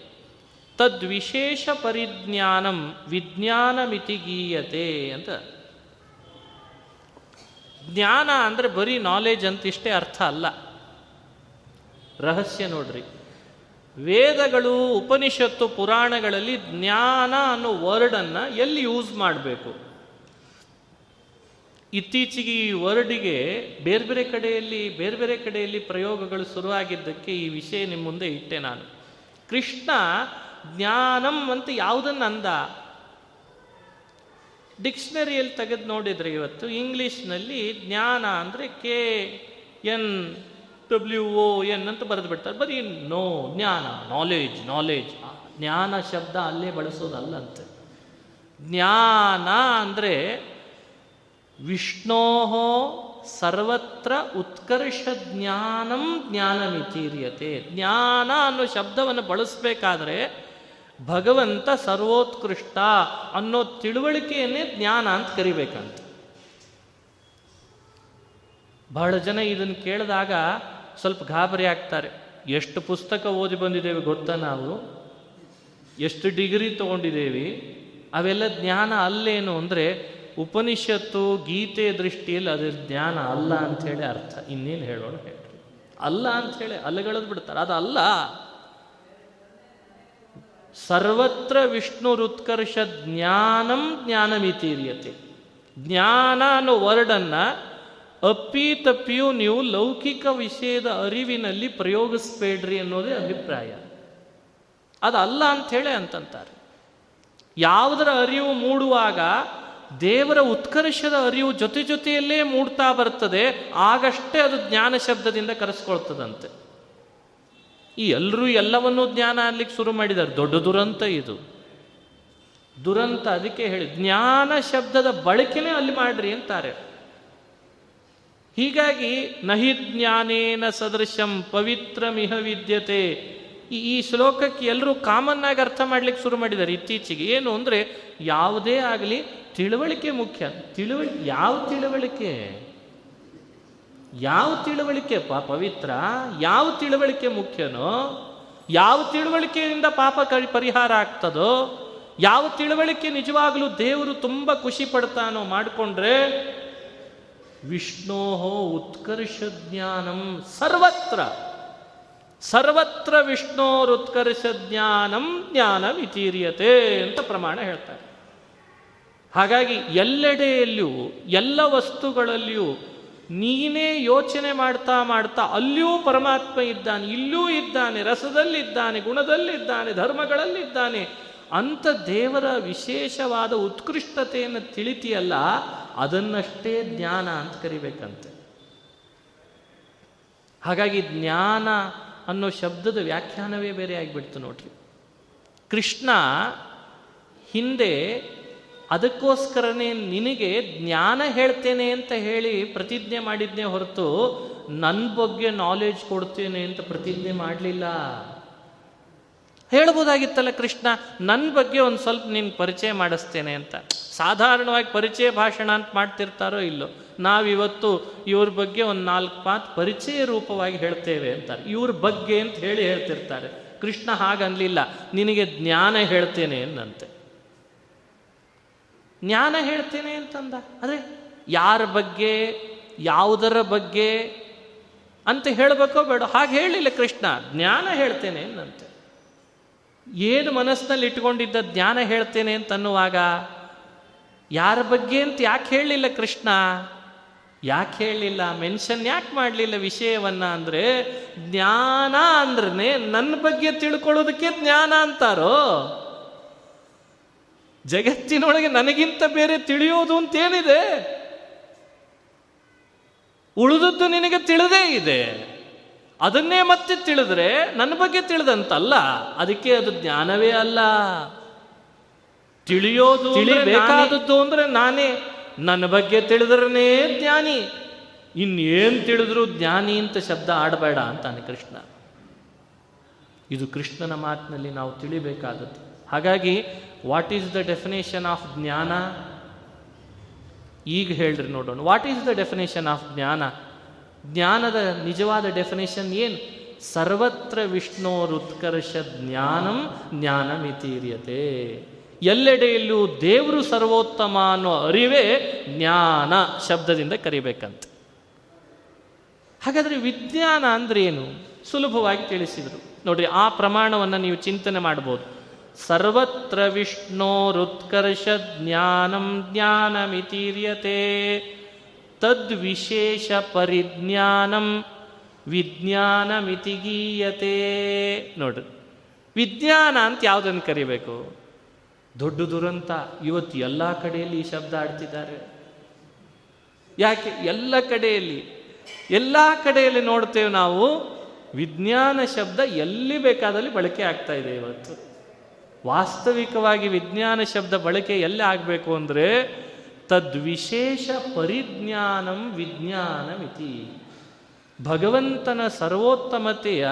ತದ್ವಿಶೇಷ ಪರಿಜ್ಞಾನಂ ವಿಜ್ಞಾನಮಿತಿ ಗೀಯತೆ ಅಂತ. ಜ್ಞಾನ ಅಂದರೆ ಬರೀ ನಾಲೆಜ್ ಅಂತ ಇಷ್ಟೇ ಅರ್ಥ ಅಲ್ಲ. ರಹಸ್ಯ ನೋಡ್ರಿ. ವೇದಗಳು, ಉಪನಿಷತ್ತು, ಪುರಾಣಗಳಲ್ಲಿ ಜ್ಞಾನ ಅನ್ನೋ ವರ್ಡನ್ನು ಎಲ್ಲಿ ಯೂಸ್ ಮಾಡಬೇಕು? ಇತ್ತೀಚೆಗೆ ಈ ವರ್ಡಿಗೆ ಬೇರೆ ಬೇರೆ ಕಡೆಯಲ್ಲಿ, ಬೇರೆ ಬೇರೆ ಕಡೆಯಲ್ಲಿ ಪ್ರಯೋಗಗಳು ಶುರುವಾಗಿದ್ದಕ್ಕೆ ಈ ವಿಷಯ ನಿಮ್ಮ ಮುಂದೆ ಇಟ್ಟೆ ನಾನು. ಕೃಷ್ಣ ಜ್ಞಾನಂ ಅಂತ ಯಾವುದನ್ನು ಅಂದ ಡಿಕ್ಷನರಿಯಲ್ಲಿ ತೆಗೆದು ನೋಡಿದರೆ ಇವತ್ತು ಇಂಗ್ಲೀಷ್ನಲ್ಲಿ ಜ್ಞಾನ ಅಂದರೆ K N W O N ಅಂತ ಬರೆದು ಬಿಡ್ತಾರೆ. ಬರೀ ನೋ, ಜ್ಞಾನ ನಾಲೆಜ್ ನಾಲೆಜ್ ಜ್ಞಾನ ಶಬ್ದ ಅಲ್ಲೇ ಬಳಸೋದಲ್ಲಂತೆ. ಜ್ಞಾನ ಅಂದರೆ ವಿಷ್ಣೋ ಸರ್ವತ್ರ ಉತ್ಕರ್ಷ ಜ್ಞಾನಂ ಜ್ಞಾನಮಿತೀರ್ಯತೆ. ಜ್ಞಾನ ಅನ್ನೋ ಶಬ್ದವನ್ನು ಬಳಸಬೇಕಾದ್ರೆ ಭಗವಂತ ಸರ್ವೋತ್ಕೃಷ್ಟ ಅನ್ನೋ ತಿಳುವಳಿಕೆಯನ್ನೇ ಜ್ಞಾನ ಅಂತ ಕರಿಬೇಕಂತ. ಬಹಳ ಜನ ಇದನ್ನು ಕೇಳಿದಾಗ ಸ್ವಲ್ಪ ಗಾಬರಿ ಆಗ್ತಾರೆ. ಎಷ್ಟು ಪುಸ್ತಕ ಓದಿ ಬಂದಿದ್ದೇವೆ ಗೊತ್ತಾ ನಾವು? ಎಷ್ಟು ಡಿಗ್ರಿ ತಗೊಂಡಿದ್ದೇವೆ? ಅವೆಲ್ಲ ಜ್ಞಾನ ಅಲ್ಲೇನು ಅಂದರೆ ಉಪನಿಷತ್ತು, ಗೀತೆ ದೃಷ್ಟಿಯಲ್ಲಿ ಅದ್ರ ಜ್ಞಾನ ಅಲ್ಲ ಅಂಥೇಳಿ ಅರ್ಥ. ಇನ್ನೇನು ಹೇಳೋಣ ಹೇಳ್ರಿ ಅಲ್ಲ ಅಂಥೇಳಿ ಅಲ್ಲಗಳದ್ ಬಿಡ್ತಾರೆ. ಅದು ಅಲ್ಲ. ಸರ್ವತ್ರ ವಿಷ್ಣುರುತ್ಕರ್ಷ ಜ್ಞಾನಂ ಜ್ಞಾನಮಿತೀರ್ಯತೆ ಜ್ಞಾನ ಅನ್ನೋ ವರ್ಡನ್ನು ಅಪ್ಪಿ ತಪ್ಪಿಯೂ ನೀವು ಲೌಕಿಕ ವಿಷಯದ ಅರಿವಿನಲ್ಲಿ ಪ್ರಯೋಗಿಸ್ಬೇಡ್ರಿ ಅನ್ನೋದೇ ಅಭಿಪ್ರಾಯ. ಅದು ಅಲ್ಲ ಅಂಥೇಳಿ ಅಂತಂತಾರೆ. ಯಾವುದರ ಅರಿವು ಮೂಡುವಾಗ ದೇವರ ಉತ್ಕರ್ಷದ ಅರಿವು ಜೊತೆ ಜೊತೆಯಲ್ಲೇ ಮೂಡ್ತಾ ಬರ್ತದೆ, ಆಗಷ್ಟೇ ಅದು ಜ್ಞಾನ ಶಬ್ದದಿಂದ ಕರೆಸ್ಕೊಳ್ತದಂತೆ. ಈ ಎಲ್ಲರೂ ಎಲ್ಲವನ್ನೂ ಜ್ಞಾನ ಅನ್ಲಿಕ್ಕೆ ಶುರು ಮಾಡಿದ್ದಾರೆ. ದೊಡ್ಡ ದುರಂತ ಇದು. ದುರಂತ ಅದಕ್ಕೆ ಹೇಳಿ, ಜ್ಞಾನ ಶಬ್ದದ ಬಳಕೆನೇ ಅಲ್ಲಿ ಮಾಡ್ರಿ ಅಂತಾರೆ. ಹೀಗಾಗಿ, ನಹಿ ಜ್ಞಾನೇನ ಸದೃಶಂ ಪವಿತ್ರಮಿಹ ವಿದ್ಯತೆ. ಈ ಶ್ಲೋಕಕ್ಕೆ ಎಲ್ಲರೂ ಕಾಮನ್ ಆಗಿ ಅರ್ಥ ಮಾಡ್ಲಿಕ್ಕೆ ಶುರು ಮಾಡಿದ್ದಾರೆ. ಇತ್ತೀಚೆಗೆ ಏನು ಅಂದರೆ, ಯಾವುದೇ ಆಗಲಿ ತಿಳುವಳಿಕೆ ಮುಖ್ಯ. ತಿಳುವ, ಯಾವ ತಿಳುವಳಿಕೆ? ಯಾವ ತಿಳುವಳಿಕೆ ಪಾ, ಪವಿತ್ರ? ಯಾವ ತಿಳುವಳಿಕೆ ಮುಖ್ಯನೋ, ಯಾವ ತಿಳುವಳಿಕೆಯಿಂದ ಪಾಪ ಪರಿಹಾರ ಆಗ್ತದೋ, ಯಾವ ತಿಳುವಳಿಕೆ ನಿಜವಾಗಲೂ ದೇವರು ತುಂಬ ಖುಷಿ ಪಡ್ತಾನೋ ಮಾಡಿಕೊಂಡ್ರೆ, ವಿಷ್ಣೋಹೋ ಉತ್ಕರ್ಷ ಜ್ಞಾನಂ ಸರ್ವತ್ರ. ಸರ್ವತ್ರ ವಿಷ್ಣೋರುತ್ಕರ್ಷ ಜ್ಞಾನಂ ಜ್ಞಾನ ವಿತೀರ್ಯತೆ ಅಂತ ಪ್ರಮಾಣ ಹೇಳ್ತಾರೆ. ಹಾಗಾಗಿ ಎಲ್ಲೆಡೆಯಲ್ಲಿಯೂ, ಎಲ್ಲ ವಸ್ತುಗಳಲ್ಲಿಯೂ ನೀನೇ ಯೋಚನೆ ಮಾಡ್ತಾ ಮಾಡ್ತಾ ಅಲ್ಲಿಯೂ ಪರಮಾತ್ಮ ಇದ್ದಾನೆ ಇಲ್ಲೂ ಇದ್ದಾನೆ, ರಸದಲ್ಲಿದ್ದಾನೆ, ಗುಣದಲ್ಲಿದ್ದಾನೆ, ಧರ್ಮಗಳಲ್ಲಿದ್ದಾನೆ. ಅಂತ ದೇವರ ವಿಶೇಷವಾದ ಉತ್ಕೃಷ್ಟತೆಯನ್ನು ತಿಳಿತಿಯಲ್ಲ, ಅದನ್ನಷ್ಟೇ ಜ್ಞಾನ ಅಂತ ಕರಿಬೇಕಂತೆ. ಹಾಗಾಗಿ ಜ್ಞಾನ ಅನ್ನೋ ಶಬ್ದದ ವ್ಯಾಖ್ಯಾನವೇ ಬೇರೆ ಆಗಿಬಿಡ್ತು ನೋಡ್ರಿ. ಕೃಷ್ಣ ಹಿಂದೆ ಅದಕ್ಕೋಸ್ಕರನೇ ನಿನಗೆ ಜ್ಞಾನ ಹೇಳ್ತೇನೆ ಅಂತ ಹೇಳಿ ಪ್ರತಿಜ್ಞೆ ಮಾಡಿದ್ನೇ ಹೊರತು ನನ್ನ ಬಗ್ಗೆ ನಾಲೆಜ್ ಕೊಡ್ತೇನೆ ಅಂತ ಪ್ರತಿಜ್ಞೆ ಮಾಡಲಿಲ್ಲ. ಹೇಳ್ಬೋದಾಗಿತ್ತಲ್ಲ ಕೃಷ್ಣ ನನ್ನ ಬಗ್ಗೆ ಒಂದು ಸ್ವಲ್ಪ ನಿನ್ನ ಪರಿಚಯ ಮಾಡಿಸ್ತೇನೆ ಅಂತ. ಸಾಧಾರಣವಾಗಿ ಪರಿಚಯ ಭಾಷಣ ಅಂತ ಮಾಡ್ತಿರ್ತಾರೋ ಇಲ್ಲೋ, ನಾವಿವತ್ತು ಇವ್ರ ಬಗ್ಗೆ ಒಂದು ನಾಲ್ಕು ಮಾತು ಪರಿಚಯ ರೂಪವಾಗಿ ಹೇಳ್ತೇವೆ ಅಂತಾರೆ. ಇವ್ರ ಬಗ್ಗೆ ಅಂತ ಹೇಳಿ ಹೇಳ್ತಿರ್ತಾರೆ. ಕೃಷ್ಣ ಹಾಗನ್ಲಿಲ್ಲ, ನಿನಗೆ ಜ್ಞಾನ ಹೇಳ್ತೇನೆ ಅನ್ನಂತೆ. ಜ್ಞಾನ ಹೇಳ್ತೇನೆ ಅಂತಂದ. ಅದೇ ಯಾರ ಬಗ್ಗೆ, ಯಾವುದರ ಬಗ್ಗೆ ಅಂತ ಹೇಳಬೇಕೋ ಬೇಡ. ಹಾಗೆ ಹೇಳಿಲ್ಲ ಕೃಷ್ಣ. ಜ್ಞಾನ ಹೇಳ್ತೇನೆ ಅನ್ನಂತೆ. ಏನು ಮನಸ್ಸಿನಲ್ಲಿ ಇಟ್ಕೊಂಡಿದ್ದ ಜ್ಞಾನ ಹೇಳ್ತೇನೆ ಅಂತ ಅನ್ನುವಾಗ ಯಾರ ಬಗ್ಗೆ ಅಂತ ಯಾಕೆ ಹೇಳಲಿಲ್ಲ ಕೃಷ್ಣ? ಯಾಕೆ ಹೇಳಲಿಲ್ಲ ಮೆನ್ಷನ್ ಯಾಕೆ ಮಾಡಲಿಲ್ಲ ವಿಷಯವನ್ನ ಅಂದರೆ ಜ್ಞಾನ ಅಂದ್ರೆ ನನ್ನ ಬಗ್ಗೆ ತಿಳ್ಕೊಳ್ಳೋದಕ್ಕೆ ಜ್ಞಾನ ಅಂತಾರೋ? ಜಗತ್ತಿನೊಳಗೆ ನನಗಿಂತ ಬೇರೆ ತಿಳಿಯೋದು ಅಂತೇನಿದೆ? ಉಳಿದದ್ದು ನಿನಗೆ ತಿಳಿದೇ ಇದೆ. ಅದನ್ನೇ ಮತ್ತೆ ತಿಳಿದ್ರೆ ನನ್ನ ಬಗ್ಗೆ ತಿಳಿದಂತಲ್ಲ ಅದಕ್ಕೆ ಅದು ಜ್ಞಾನವೇ ಅಲ್ಲ. ತಿಳಿಯೋದು ತಿಳಿಬೇಕಾದದ್ದು ಅಂದ್ರೆ ನಾನೇ. ನನ್ನ ಬಗ್ಗೆ ತಿಳಿದ್ರನೇ ಜ್ಞಾನಿ. ಇನ್ನೇನ್ ತಿಳಿದ್ರು ಜ್ಞಾನಿ ಅಂತ ಶಬ್ದ ಆಡಬೇಡ ಅಂತಾನೆ ಕೃಷ್ಣ. ಇದು ಕೃಷ್ಣನ ಮಾತಿನಲ್ಲಿ ನಾವು ತಿಳಿಬೇಕಾದದ್ದು. ಹಾಗಾಗಿ what is the definition of jnana? ಈಗ ಹೇಳ್ರಿ ನೋಡೋಣ. What is the definition of jnana? ಜ್ಞಾನದ ನಿಜವಾದ ಡೆಫಿನೇಷನ್ ಏನು? ಸರ್ವತ್ರ ವಿಷ್ಣೋರುತ್ಕರ್ಷ ಜ್ಞಾನಂ ಜ್ಞಾನಮಿತೀರ್ಯತೆ ಎಲ್ಲೆಡೆಯಲ್ಲೂ ದೇವರು ಸರ್ವೋತ್ತಮ ಅನ್ನೋ ಅರಿವೇ ಜ್ಞಾನ ಶಬ್ದದಿಂದ ಕರಿಬೇಕಂತ. ಹಾಗಾದರೆ ವಿಜ್ಞಾನ ಅಂದ್ರೆ ಏನು? ಸುಲಭವಾಗಿ ತಿಳಿಸಿದರು. ನೋಡ್ರಿ, ಆ ಪ್ರಮಾಣವನ್ನು ನೀವು ಚಿಂತನೆ ಮಾಡ್ಬೋದು. ಸರ್ವತ್ರ ವಿಷ್ಣೋರುತ್ಕರ್ಷ ಜ್ಞಾನಂ ಜ್ಞಾನಮಿತೀರ್ಯತೆ. ತದ್ವಿಶೇಷ ಪರಿಜ್ಞಾನಂ ವಿಜ್ಞಾನಮಿತಿಗೀಯತೆ. ನೋಡ್ರಿ ವಿಜ್ಞಾನ ಅಂತ ಯಾವುದನ್ನು ಕರಿಬೇಕು? ದೊಡ್ಡ ದುರಂತ. ಇವತ್ತು ಎಲ್ಲ ಕಡೆಯಲ್ಲಿ ಈ ಶಬ್ದ ಆಡ್ತಿದ್ದಾರೆ. ಯಾಕೆ? ಎಲ್ಲ ಕಡೆಯಲ್ಲಿ ಎಲ್ಲ ಕಡೆಯಲ್ಲಿ ನೋಡ್ತೇವೆ ನಾವು ವಿಜ್ಞಾನ ಶಬ್ದ ಎಲ್ಲಿ ಬೇಕಾದಲ್ಲಿ ಬಳಕೆ ಆಗ್ತಾ ಇದೆ ಇವತ್ತು. ವಾಸ್ತವಿಕವಾಗಿ ವಿಜ್ಞಾನ ಶಬ್ದ ಬಳಕೆ ಎಲ್ಲಿ ಆಗಬೇಕು ಅಂದರೆ ತದ್ವಿಶೇಷ ಪರಿಜ್ಞಾನಂ ವಿಜ್ಞಾನಮಿತಿ. ಭಗವಂತನ ಸರ್ವೋತ್ತಮತೆಯ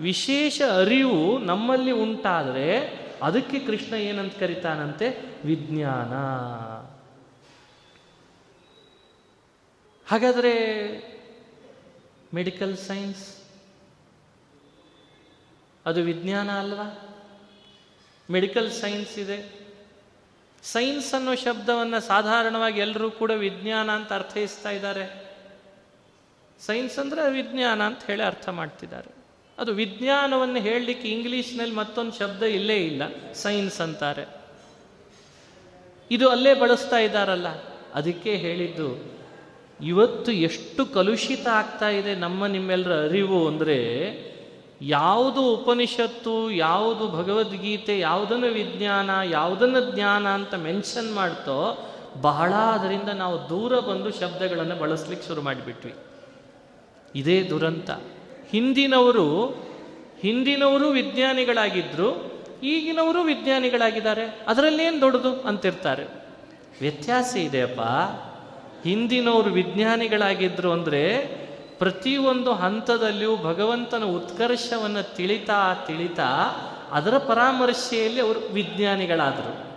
ವಿಶೇಷ ಅರಿವು ನಮ್ಮಲ್ಲಿ ಉಂಟಾದರೆ ಅದಕ್ಕೆ ಕೃಷ್ಣ ಏನಂತ ಕರಿತಾನಂತೆ? ವಿಜ್ಞಾನ. ಹಾಗಾದರೆ ಮೆಡಿಕಲ್ ಸೈನ್ಸ್ ಅದು ವಿಜ್ಞಾನ ಅಲ್ವಾ? ಮೆಡಿಕಲ್ ಸೈನ್ಸ್ ಇದೆ. ಸೈನ್ಸ್ ಅನ್ನೋ ಶಬ್ದವನ್ನು ಸಾಧಾರಣವಾಗಿ ಎಲ್ಲರೂ ಕೂಡ ವಿಜ್ಞಾನ ಅಂತ ಅರ್ಥೈಸ್ತಾ ಇದ್ದಾರೆ. ಸೈನ್ಸ್ ಅಂದರೆ ವಿಜ್ಞಾನ ಅಂತ ಹೇಳಿ ಅರ್ಥ ಮಾಡ್ತಿದ್ದಾರೆ. ಅದು ವಿಜ್ಞಾನವನ್ನು ಹೇಳಲಿಕ್ಕೆ ಇಂಗ್ಲೀಷ್ನಲ್ಲಿ ಮತ್ತೊಂದು ಶಬ್ದ ಇಲ್ಲೇ ಇಲ್ಲ. ಸೈನ್ಸ್ ಅಂತಾರೆ. ಇದು ಅಲ್ಲೇ ಬಳಸ್ತಾ ಇದ್ದಾರಲ್ಲ. ಅದಕ್ಕೆ ಹೇಳಿದ್ದು, ಇವತ್ತು ಎಷ್ಟು ಕಲುಷಿತ ಆಗ್ತಾ ಇದೆ ನಮ್ಮ ನಿಮ್ಮೆಲ್ಲರ ಅರಿವು ಅಂದರೆ ಯಾವುದು ಉಪನಿಷತ್ತು, ಯಾವುದು ಭಗವದ್ಗೀತೆ, ಯಾವುದನ್ನು ವಿಜ್ಞಾನ, ಯಾವುದನ್ನು ಜ್ಞಾನ ಅಂತ ಮೆನ್ಷನ್ ಮಾಡ್ತೋ, ಬಹಳ ಅದರಿಂದ ನಾವು ದೂರ ಬಂದು ಶಬ್ದಗಳನ್ನು ಬಳಸ್ಲಿಕ್ಕೆ ಶುರು ಮಾಡಿಬಿಟ್ವಿ. ಇದೇ ದುರಂತ. ಹಿಂದಿನವರು ಹಿಂದಿನವರು ವಿಜ್ಞಾನಿಗಳಾಗಿದ್ದರು ಈಗಿನವರು ವಿಜ್ಞಾನಿಗಳಾಗಿದ್ದಾರೆ. ಅದರಲ್ಲೇನು ದೊಡ್ಡದು ಅಂತಿರ್ತಾರೆ? ವ್ಯತ್ಯಾಸ ಇದೆಯಪ್ಪ. ಹಿಂದಿನವರು ವಿಜ್ಞಾನಿಗಳಾಗಿದ್ದರು ಅಂದರೆ ಪ್ರತಿಯೊಂದು ಹಂತದಲ್ಲಿಯೂ ಭಗವಂತನ ಉತ್ಕರ್ಷವನ್ನು ತಿಳಿತಾ ತಿಳಿತಾ ಅದರ ಪರಾಮರ್ಶೆಯಲ್ಲಿ ಅವರು ವಿಜ್ಞಾನಿಗಳಾದರು.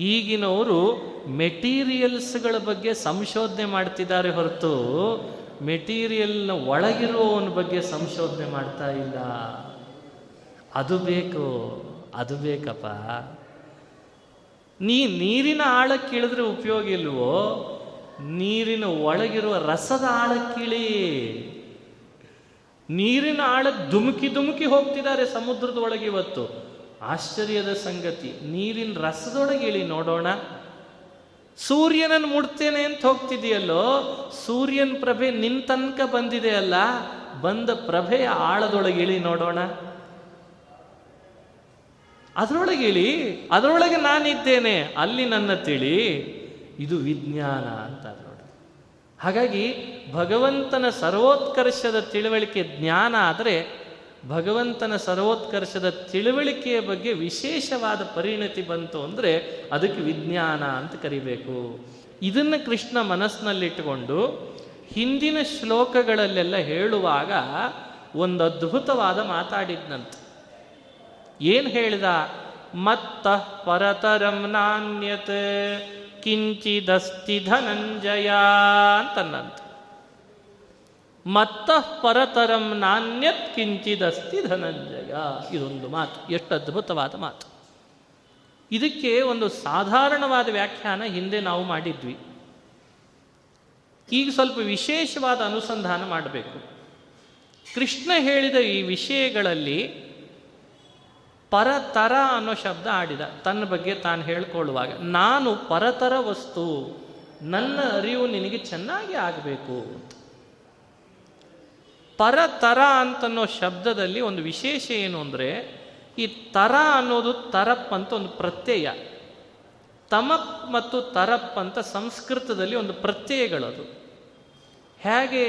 ಈಗಿನವರು ಮೆಟೀರಿಯಲ್ಸ್ಗಳ ಬಗ್ಗೆ ಸಂಶೋಧನೆ ಮಾಡ್ತಿದ್ದಾರೆ ಹೊರತು ಮೆಟೀರಿಯಲ್ನ ಒಳಗಿರುವವನ ಬಗ್ಗೆ ಸಂಶೋಧನೆ ಮಾಡ್ತಾ ಇಲ್ಲ. ಅದು ಬೇಕು, ಅದು ಬೇಕಪ್ಪ. ನೀ ನೀರಿನ ಆಳಕ್ಕಿಳಿದ್ರೆ ಉಪಯೋಗ ಇಲ್ವೋ? ನೀರಿನ ಒಳಗಿರುವ ರಸದ ಆಳಕ್ಕಿಳಿ. ನೀರಿನ ಆಳಕ್ಕೆ ಧುಮುಕಿ ಧುಮುಕಿ ಹೋಗ್ತಿದ್ದಾರೆ ಸಮುದ್ರದ ಒಳಗೆ ಇವತ್ತು. ಆಶ್ಚರ್ಯದ ಸಂಗತಿ, ನೀರಿನ ರಸದೊಳಗೆ ಇಳಿ ನೋಡೋಣ. ಸೂರ್ಯನನ್ನು ಮುಡ್ತೇನೆ ಅಂತ ಹೋಗ್ತಿದೆಯಲ್ಲೋ ಸೂರ್ಯನ ಪ್ರಭೆ ನಿನ್ ತನಕ ಬಂದಿದೆ ಅಲ್ಲ, ಬಂದ ಪ್ರಭೆಯ ಆಳದೊಳಗೆ ಇಳಿ ನೋಡೋಣ. ಅದರೊಳಗೆ ಇಳಿ, ಅದರೊಳಗೆ ನಾನಿದ್ದೇನೆ, ಅಲ್ಲಿ ನನ್ನ ತಿಳಿ. ಇದು ವಿಜ್ಞಾನ ಅಂತಾರೆ ನೋಡಿ. ಹಾಗಾಗಿ ಭಗವಂತನ ಸರ್ವೋತ್ಕರ್ಷದ ತಿಳುವಳಿಕೆ ಜ್ಞಾನ ಆದರೆ ಭಗವಂತನ ಸರ್ವೋತ್ಕರ್ಷದ ತಿಳುವಳಿಕೆಯ ಬಗ್ಗೆ ವಿಶೇಷವಾದ ಪರಿಣತಿ ಬಂತು ಅಂದರೆ ಅದಕ್ಕೆ ವಿಜ್ಞಾನ ಅಂತ ಕರಿಬೇಕು. ಇದನ್ನು ಕೃಷ್ಣ ಮನಸ್ಸಿನಲ್ಲಿಟ್ಟುಕೊಂಡು ಹಿಂದಿನ ಶ್ಲೋಕಗಳಲ್ಲೆಲ್ಲ ಹೇಳುವಾಗ ಒಂದು ಅದ್ಭುತವಾದ ಮಾತಾಡಿದ್ನಂತೆ. ಏನು ಹೇಳಿದ? ಮತ್ತ ಪರತರಂ ನಾಣ್ಯತೆ. ಕಿಂಚಿದಸ್ತಿ ಧನಂಜಯ ಅಂತನ್ನಂತ ಮತ್ತ ಪರತರಂ ನಾಣ್ಯತ್ ಕಿಂಚಿದಸ್ತಿ ಧನಂಜಯ ಇದೊಂದು ಮಾತು, ಎಷ್ಟು ಅದ್ಭುತವಾದ ಮಾತು. ಇದಕ್ಕೆ ಒಂದು ಸಾಧಾರಣವಾದ ವ್ಯಾಖ್ಯಾನ ಹಿಂದೆ ನಾವು ಮಾಡಿದ್ವಿ. ಈಗ ಸ್ವಲ್ಪ ವಿಶೇಷವಾದ ಅನುಸಂಧಾನ ಮಾಡಬೇಕು. ಕೃಷ್ಣ ಹೇಳಿದ ಈ ವಿಷಯಗಳಲ್ಲಿ ಪರತರ ಅನ್ನೋ ಶಬ್ದ ಆಡಿದ. ತನ್ನ ಬಗ್ಗೆ ತಾನು ಹೇಳ್ಕೊಳ್ಳುವಾಗ, ನಾನು ಪರತರ ವಸ್ತು, ನನ್ನ ಅರಿವು ನಿನಗೆ ಚೆನ್ನಾಗಿ ಆಗಬೇಕು. ಪರತರ ಅಂತನ್ನೋ ಶಬ್ದದಲ್ಲಿ ಒಂದು ವಿಶೇಷ ಏನು ಅಂದರೆ, ಈ ತರ ಅನ್ನೋದು ತರಪ್ ಅಂತ ಒಂದು ಪ್ರತ್ಯಯ. ತಮಪ್ ಮತ್ತು ತರಪ್ ಅಂತ ಸಂಸ್ಕೃತದಲ್ಲಿ ಒಂದು ಪ್ರತ್ಯಯಗಳದು. ಹೇಗೆ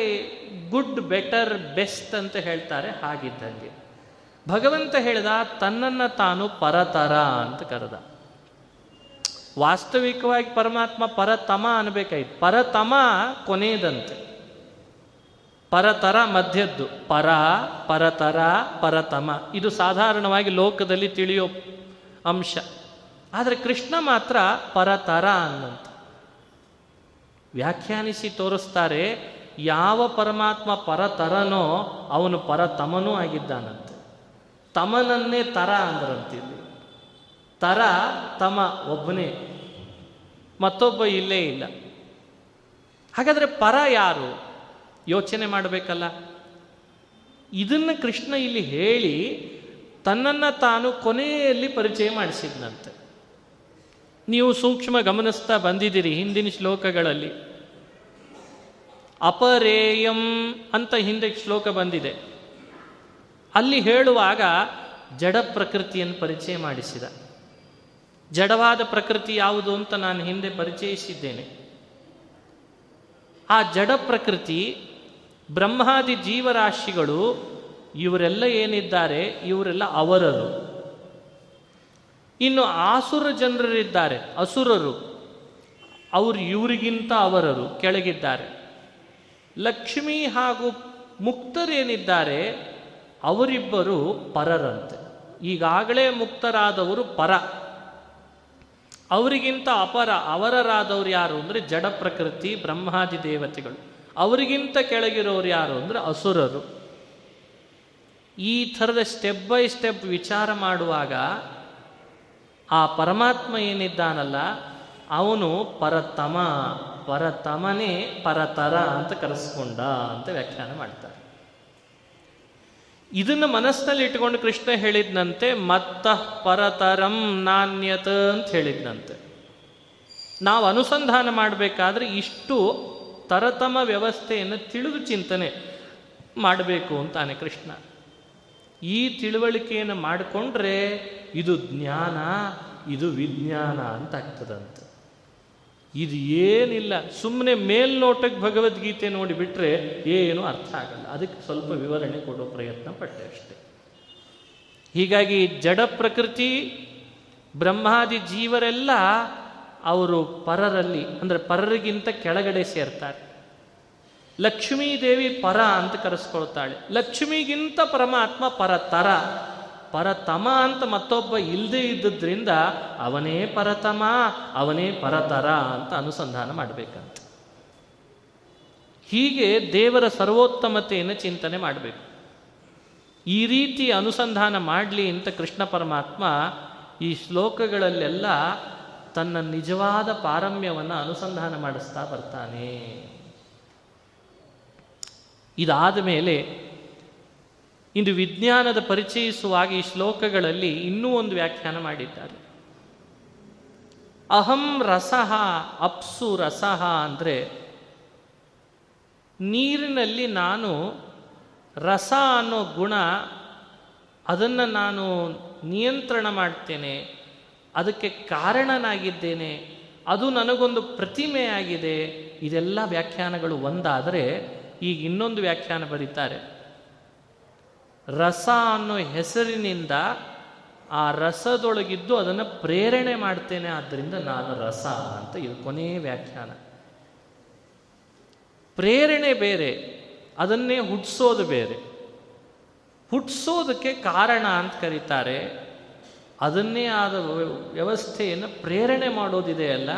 ಗುಡ್, ಬೆಟರ್, ಬೆಸ್ಟ್ ಅಂತ ಹೇಳ್ತಾರೆ ಹಾಗಿದ್ದಂಗೆ. ಭಗವಂತ ಹೇಳಿದ, ತನ್ನನ್ನು ತಾನು ಪರತರ ಅಂತ ಕರೆದ. ವಾಸ್ತವಿಕವಾಗಿ ಪರಮಾತ್ಮ ಪರತಮ ಅನ್ಬೇಕಾಯ್ತು. ಪರತಮ ಕೊನೆಯದಂತೆ. ಪರತರ ಮಧ್ಯದ್ದು. ಪರ, ಪರತರ, ಪರತಮ. ಇದು ಸಾಧಾರಣವಾಗಿ ಲೋಕದಲ್ಲಿ ತಿಳಿಯೋ ಅಂಶ. ಆದರೆ ಕೃಷ್ಣ ಮಾತ್ರ ಪರತರ ಅನ್ನಂತ ವ್ಯಾಖ್ಯಾನಿಸಿ ತೋರಿಸ್ತಾರೆ, ಯಾವ ಪರಮಾತ್ಮ ಪರತರನೋ ಅವನು ಪರತಮನೂ ಆಗಿದ್ದಾನಂತೆ. ತಮನನ್ನೇ ತರ ಅಂದ್ರಂತಿಲ್ಲಿ. ತರ ತಮ ಒಬ್ಬನೇ ಮತ್ತೊಬ್ಬ ಇಲ್ಲೇ ಇಲ್ಲ. ಹಾಗಾದರೆ ಪರ ಯಾರು? ಯೋಚನೆ ಮಾಡಬೇಕಲ್ಲ. ಇದನ್ನು ಕೃಷ್ಣ ಇಲ್ಲಿ ಹೇಳಿ ತನ್ನನ್ನು ತಾನು ಕೊನೆಯಲ್ಲಿ ಪರಿಚಯ ಮಾಡಿಸಿದ್ನಂತೆ. ನೀವು ಸೂಕ್ಷ್ಮ ಗಮನಿಸ್ತಾ ಬಂದಿದ್ದೀರಿ ಹಿಂದಿನ ಶ್ಲೋಕಗಳಲ್ಲಿ. ಅಪರೇಯಂ ಅಂತ ಹಿಂದೆ ಶ್ಲೋಕ ಬಂದಿದೆ. ಅಲ್ಲಿ ಹೇಳುವಾಗ ಜಡ ಪ್ರಕೃತಿಯನ್ನು ಪರಿಚಯ ಮಾಡಿಸಿದ. ಜಡವಾದ ಪ್ರಕೃತಿ ಯಾವುದು ಅಂತ ನಾನು ಹಿಂದೆ ಪರಿಚಯಿಸಿದ್ದೇನೆ. ಆ ಜಡ ಪ್ರಕೃತಿ ಬ್ರಹ್ಮಾದಿ ಜೀವರಾಶಿಗಳು ಇವರೆಲ್ಲ ಏನಿದ್ದಾರೆ? ಇವರೆಲ್ಲ ಅವರರು. ಇನ್ನು ಆಸುರ ಜನರಿದ್ದಾರೆ, ಅಸುರರು. ಅವರು ಇವರಿಗಿಂತ ಅವರರು, ಕೆಳಗಿದ್ದಾರೆ. ಲಕ್ಷ್ಮಿ ಹಾಗೂ ಮುಕ್ತರೇನಿದ್ದಾರೆ? ಅವರಿಬ್ಬರು ಪರರಂತೆ. ಈಗಾಗಲೇ ಮುಕ್ತರಾದವರು ಪರ. ಅವರಿಗಿಂತ ಅಪರ, ಅವರರಾದವರು ಯಾರು ಅಂದರೆ ಜಡ ಪ್ರಕೃತಿ, ಬ್ರಹ್ಮಾದಿ ದೇವತೆಗಳು. ಅವರಿಗಿಂತ ಕೆಳಗಿರೋರು ಯಾರು ಅಂದರೆ ಅಸುರರು. ಈ ಥರದ ಸ್ಟೆಪ್ ಬೈ ಸ್ಟೆಪ್ ವಿಚಾರ ಮಾಡುವಾಗ ಆ ಪರಮಾತ್ಮ ಏನಿದ್ದಾನಲ್ಲ, ಅವನು ಪರತಮ, ಪರತಮನೇ ಪರತರ ಅಂತ ಕರೆಸ್ಕೊಂಡ ಅಂತ ವ್ಯಾಖ್ಯಾನ ಮಾಡ್ತಾರೆ. ಇದನ್ನು ಮನಸ್ಸಿನಲ್ಲಿ ಇಟ್ಕೊಂಡು ಕೃಷ್ಣ ಹೇಳಿದ್ನಂತೆ, ಮತ್ತ ಪರತರಂ ನಾಣ್ಯತ ಅಂತ ಹೇಳಿದ್ನಂತೆ. ನಾವು ಅನುಸಂಧಾನ ಮಾಡಬೇಕಾದ್ರೆ ಇಷ್ಟು ತರತಮ ವ್ಯವಸ್ಥೆಯನ್ನು ತಿಳಿದು ಚಿಂತನೆ ಮಾಡಬೇಕು ಅಂತಾನೆ ಕೃಷ್ಣ. ಈ ತಿಳುವಳಿಕೆಯನ್ನು ಮಾಡಿಕೊಂಡ್ರೆ ಇದು ಜ್ಞಾನ, ಇದು ವಿಜ್ಞಾನ ಅಂತ ಆಗ್ತದಂತೆ. ಇದು ಏನಿಲ್ಲ ಸುಮ್ಮನೆ ಮೇಲ್ನೋಟಕ್ಕೆ ಭಗವದ್ಗೀತೆ ನೋಡಿಬಿಟ್ರೆ ಏನು ಅರ್ಥ ಆಗಲ್ಲ. ಅದಕ್ಕೆ ಸ್ವಲ್ಪ ವಿವರಣೆ ಕೊಡೋ ಪ್ರಯತ್ನ ಪಟ್ಟೆ ಅಷ್ಟೆ. ಹೀಗಾಗಿ ಜಡ ಪ್ರಕೃತಿ, ಬ್ರಹ್ಮಾದಿ ಜೀವರೆಲ್ಲ ಅವರು ಪರರಲ್ಲಿ, ಅಂದರೆ ಪರರಿಗಿಂತ ಕೆಳಗಡೆ ಸೇರ್ತಾರೆ. ಲಕ್ಷ್ಮೀದೇವಿ ಪರ ಅಂತ ಕರೆಸ್ಕೊಳ್ತಾಳೆ. ಲಕ್ಷ್ಮಿಗಿಂತ ಪರಮಾತ್ಮ ಪರತರ ಪರತಮ ಅಂತ ಮತ್ತೊಬ್ಬ ಇಲ್ಲದೆ ಇದ್ದದ್ರಿಂದ ಅವನೇ ಪರತಮ, ಅವನೇ ಪರತರ ಅಂತ ಅನುಸಂಧಾನ ಮಾಡಬೇಕಂತ. ಹೀಗೆ ದೇವರ ಸರ್ವೋತ್ತಮತೆಯನ್ನು ಚಿಂತನೆ ಮಾಡಬೇಕು. ಈ ರೀತಿ ಅನುಸಂಧಾನ ಮಾಡಲಿ ಅಂತ ಕೃಷ್ಣ ಪರಮಾತ್ಮ ಈ ಶ್ಲೋಕಗಳಲ್ಲೆಲ್ಲ ತನ್ನ ನಿಜವಾದ ಪಾರಮ್ಯವನ್ನು ಅನುಸಂಧಾನ ಮಾಡಿಸ್ತಾ ಬರ್ತಾನೆ. ಇದಾದ ಮೇಲೆ ಇಂದು ವಿಜ್ಞಾನದ ಪರಿಚಯಿಸುವಾಗ ಈ ಶ್ಲೋಕಗಳಲ್ಲಿ ಇನ್ನೂ ಒಂದು ವ್ಯಾಖ್ಯಾನ ಮಾಡಿದ್ದಾರೆ. ಅಹಂ ರಸಹ ಅಪ್ಸು ರಸಹ ಅಂದರೆ ನೀರಿನಲ್ಲಿ ನಾನು ರಸ ಅನ್ನೋ ಗುಣ ಅದನ್ನು ನಾನು ನಿಯಂತ್ರಣ ಮಾಡ್ತೇನೆ, ಅದಕ್ಕೆ ಕಾರಣನಾಗಿದ್ದೇನೆ, ಅದು ನನಗೊಂದು ಪ್ರತಿಮೆಯಾಗಿದೆ ಇದೆಲ್ಲ ವ್ಯಾಖ್ಯಾನಗಳು ಒಂದಾದರೆ ಈಗ ಇನ್ನೊಂದು ವ್ಯಾಖ್ಯಾನ ಬರೀತಾರೆ. ರಸ ಅನ್ನೋ ಹೆಸರಿನಿಂದ ಆ ರಸದೊಳಗಿದ್ದು ಅದನ್ನು ಪ್ರೇರಣೆ ಮಾಡ್ತೇನೆ ಆದ್ದರಿಂದ ನಾನು ರಸ ಅಂತ ಇದು ಕೊನೆಯ ವ್ಯಾಖ್ಯಾನ. ಪ್ರೇರಣೆ ಬೇರೆ, ಅದನ್ನೇ ಹುಟ್ಟಿಸೋದು ಬೇರೆ. ಹುಟ್ಟಿಸೋದಕ್ಕೆ ಕಾರಣ ಅಂತ ಕರೀತಾರೆ, ಅದನ್ನೇ ಆದ ವ್ಯವಸ್ಥೆಯನ್ನು ಪ್ರೇರಣೆ ಮಾಡೋದಿದೆಯಲ್ಲ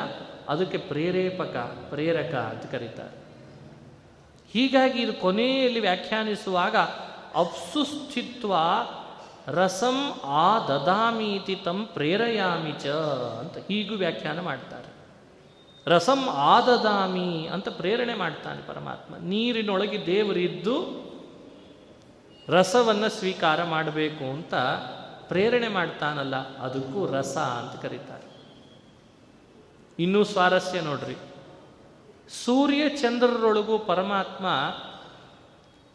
ಅದಕ್ಕೆ ಪ್ರೇರೇಪಕ, ಪ್ರೇರಕ ಅಂತ ಕರೀತಾರೆ. ಹೀಗಾಗಿ ಇದು ಕೊನೆಯಲ್ಲಿ ವ್ಯಾಖ್ಯಾನಿಸುವಾಗ ಅಪ್ಸುಸ್ಥಿತ್ವ ರಸಂ ಆ ದದಾಮೀತಿ ತಂ ಪ್ರೇರಯಾಮಿ ಚ ಅಂತ ಹೀಗೂ ವ್ಯಾಖ್ಯಾನ ಮಾಡ್ತಾರೆ. ರಸಂ ಆದದಾಮಿ ಅಂತ ಪ್ರೇರಣೆ ಮಾಡ್ತಾನೆ ಪರಮಾತ್ಮ. ನೀರಿನೊಳಗೆ ದೇವರಿದ್ದು ರಸವನ್ನು ಸ್ವೀಕಾರ ಮಾಡಬೇಕು ಅಂತ ಪ್ರೇರಣೆ ಮಾಡ್ತಾನಲ್ಲ, ಅದಕ್ಕೂ ರಸ ಅಂತ ಕರೀತಾರೆ. ಇನ್ನೂ ಸ್ವಾರಸ್ಯ ನೋಡ್ರಿ. ಸೂರ್ಯ ಚಂದ್ರರೊಳಗೂ ಪರಮಾತ್ಮ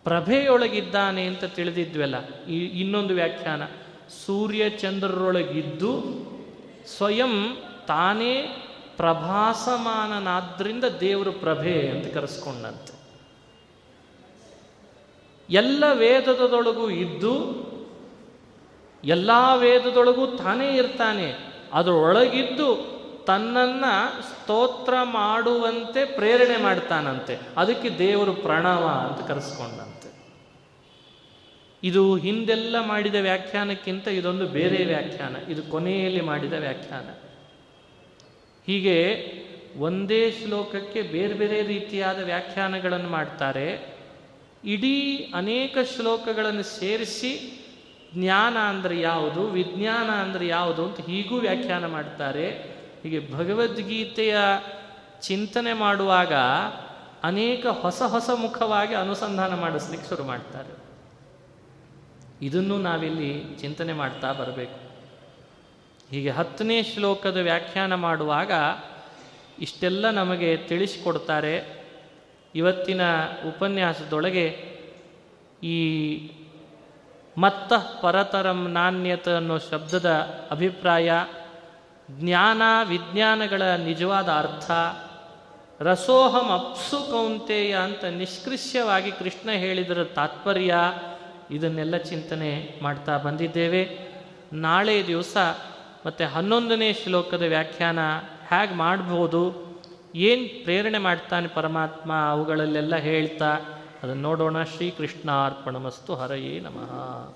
ಪ್ರಭೆಯೊಳಗಿದ್ದಾನೆ ಅಂತ ತಿಳಿದಿದ್ವಲ್ಲ. ಈ ಇನ್ನೊಂದು ವ್ಯಾಖ್ಯಾನ. ಸೂರ್ಯ ಚಂದ್ರರೊಳಗಿದ್ದು ಸ್ವಯಂ ತಾನೇ ಪ್ರಭಾಸಮಾನನಾದ್ರಿಂದ ದೇವರು ಪ್ರಭೆ ಅಂತ ಕರೆಸ್ಕೊಂಡಂತೆ. ಎಲ್ಲ ವೇದದೊಳಗೂ ಇದ್ದು ಎಲ್ಲ ವೇದದೊಳಗೂ ತಾನೇ ಇರ್ತಾನೆ. ಅದರೊಳಗಿದ್ದು ತನ್ನನ್ನ ಸ್ತೋತ್ರ ಮಾಡುವಂತೆ ಪ್ರೇರಣೆ ಮಾಡ್ತಾನಂತೆ. ಅದಕ್ಕೆ ದೇವರು ಪ್ರಣವ ಅಂತ ಕರೆಸ್ಕೊಂಡಂತೆ. ಇದು ಹಿಂದೆಲ್ಲ ಮಾಡಿದ ವ್ಯಾಖ್ಯಾನಕ್ಕಿಂತ ಇದೊಂದು ಬೇರೆ ವ್ಯಾಖ್ಯಾನ, ಇದು ಕೊನೆಯಲ್ಲಿ ಮಾಡಿದ ವ್ಯಾಖ್ಯಾನ. ಹೀಗೆ ಒಂದೇ ಶ್ಲೋಕಕ್ಕೆ ಬೇರೆ ಬೇರೆ ರೀತಿಯಾದ ವ್ಯಾಖ್ಯಾನಗಳನ್ನು ಮಾಡ್ತಾರೆ. ಇಡೀ ಅನೇಕ ಶ್ಲೋಕಗಳನ್ನು ಸೇರಿಸಿ ಜ್ಞಾನ ಅಂದರೆ ಯಾವುದು, ವಿಜ್ಞಾನ ಅಂದರೆ ಯಾವುದು ಅಂತ ಹೀಗೂ ವ್ಯಾಖ್ಯಾನ ಮಾಡ್ತಾರೆ. ಹೀಗೆ ಭಗವದ್ಗೀತೆಯ ಚಿಂತನೆ ಮಾಡುವಾಗ ಅನೇಕ ಹೊಸ ಹೊಸ ಮುಖವಾಗಿ ಅನುಸಂಧಾನ ಮಾಡಿಸ್ಲಿಕ್ಕೆ ಶುರು ಮಾಡ್ತಾರೆ. ಇದನ್ನು ನಾವಿಲ್ಲಿ ಚಿಂತನೆ ಮಾಡ್ತಾ ಬರಬೇಕು. ಹೀಗೆ ಹತ್ತನೇ ಶ್ಲೋಕದ ವ್ಯಾಖ್ಯಾನ ಮಾಡುವಾಗ ಇಷ್ಟೆಲ್ಲ ನಮಗೆ ತಿಳಿಸಿಕೊಡ್ತಾರೆ. ಇವತ್ತಿನ ಉಪನ್ಯಾಸದೊಳಗೆ ಈ ಮತ್ತ ಪರತರಂ ನಾಣ್ಯತ ಅನ್ನೋ ಶಬ್ದದ ಅಭಿಪ್ರಾಯ, ಜ್ಞಾನ ವಿಜ್ಞಾನಗಳ ನಿಜವಾದ ಅರ್ಥ, ರಸೋಹಂ ಅಪ್ಸು ಕೌಂತೆಯ ಅಂತ ನಿಷ್ಕೃಷ್ಯವಾಗಿ ಕೃಷ್ಣ ಹೇಳಿದರ ತಾತ್ಪರ್ಯ ಇದನ್ನೆಲ್ಲ ಚಿಂತನೆ ಮಾಡ್ತಾ ಬಂದಿದ್ದೇವೆ. ನಾಳೆ ದಿವಸ ಮತ್ತು ಹನ್ನೊಂದನೇ ಶ್ಲೋಕದ ವ್ಯಾಖ್ಯಾನ ಹೇಗೆ ಮಾಡ್ಬೋದು, ಏನು ಪ್ರೇರಣೆ ಮಾಡ್ತಾನೆ ಪರಮಾತ್ಮ ಅವುಗಳಲ್ಲೆಲ್ಲ ಹೇಳ್ತಾ, ಅದನ್ನು ನೋಡೋಣ. ಶ್ರೀಕೃಷ್ಣ ಅರ್ಪಣಮಸ್ತು ಹರಯೇ ನಮಃ.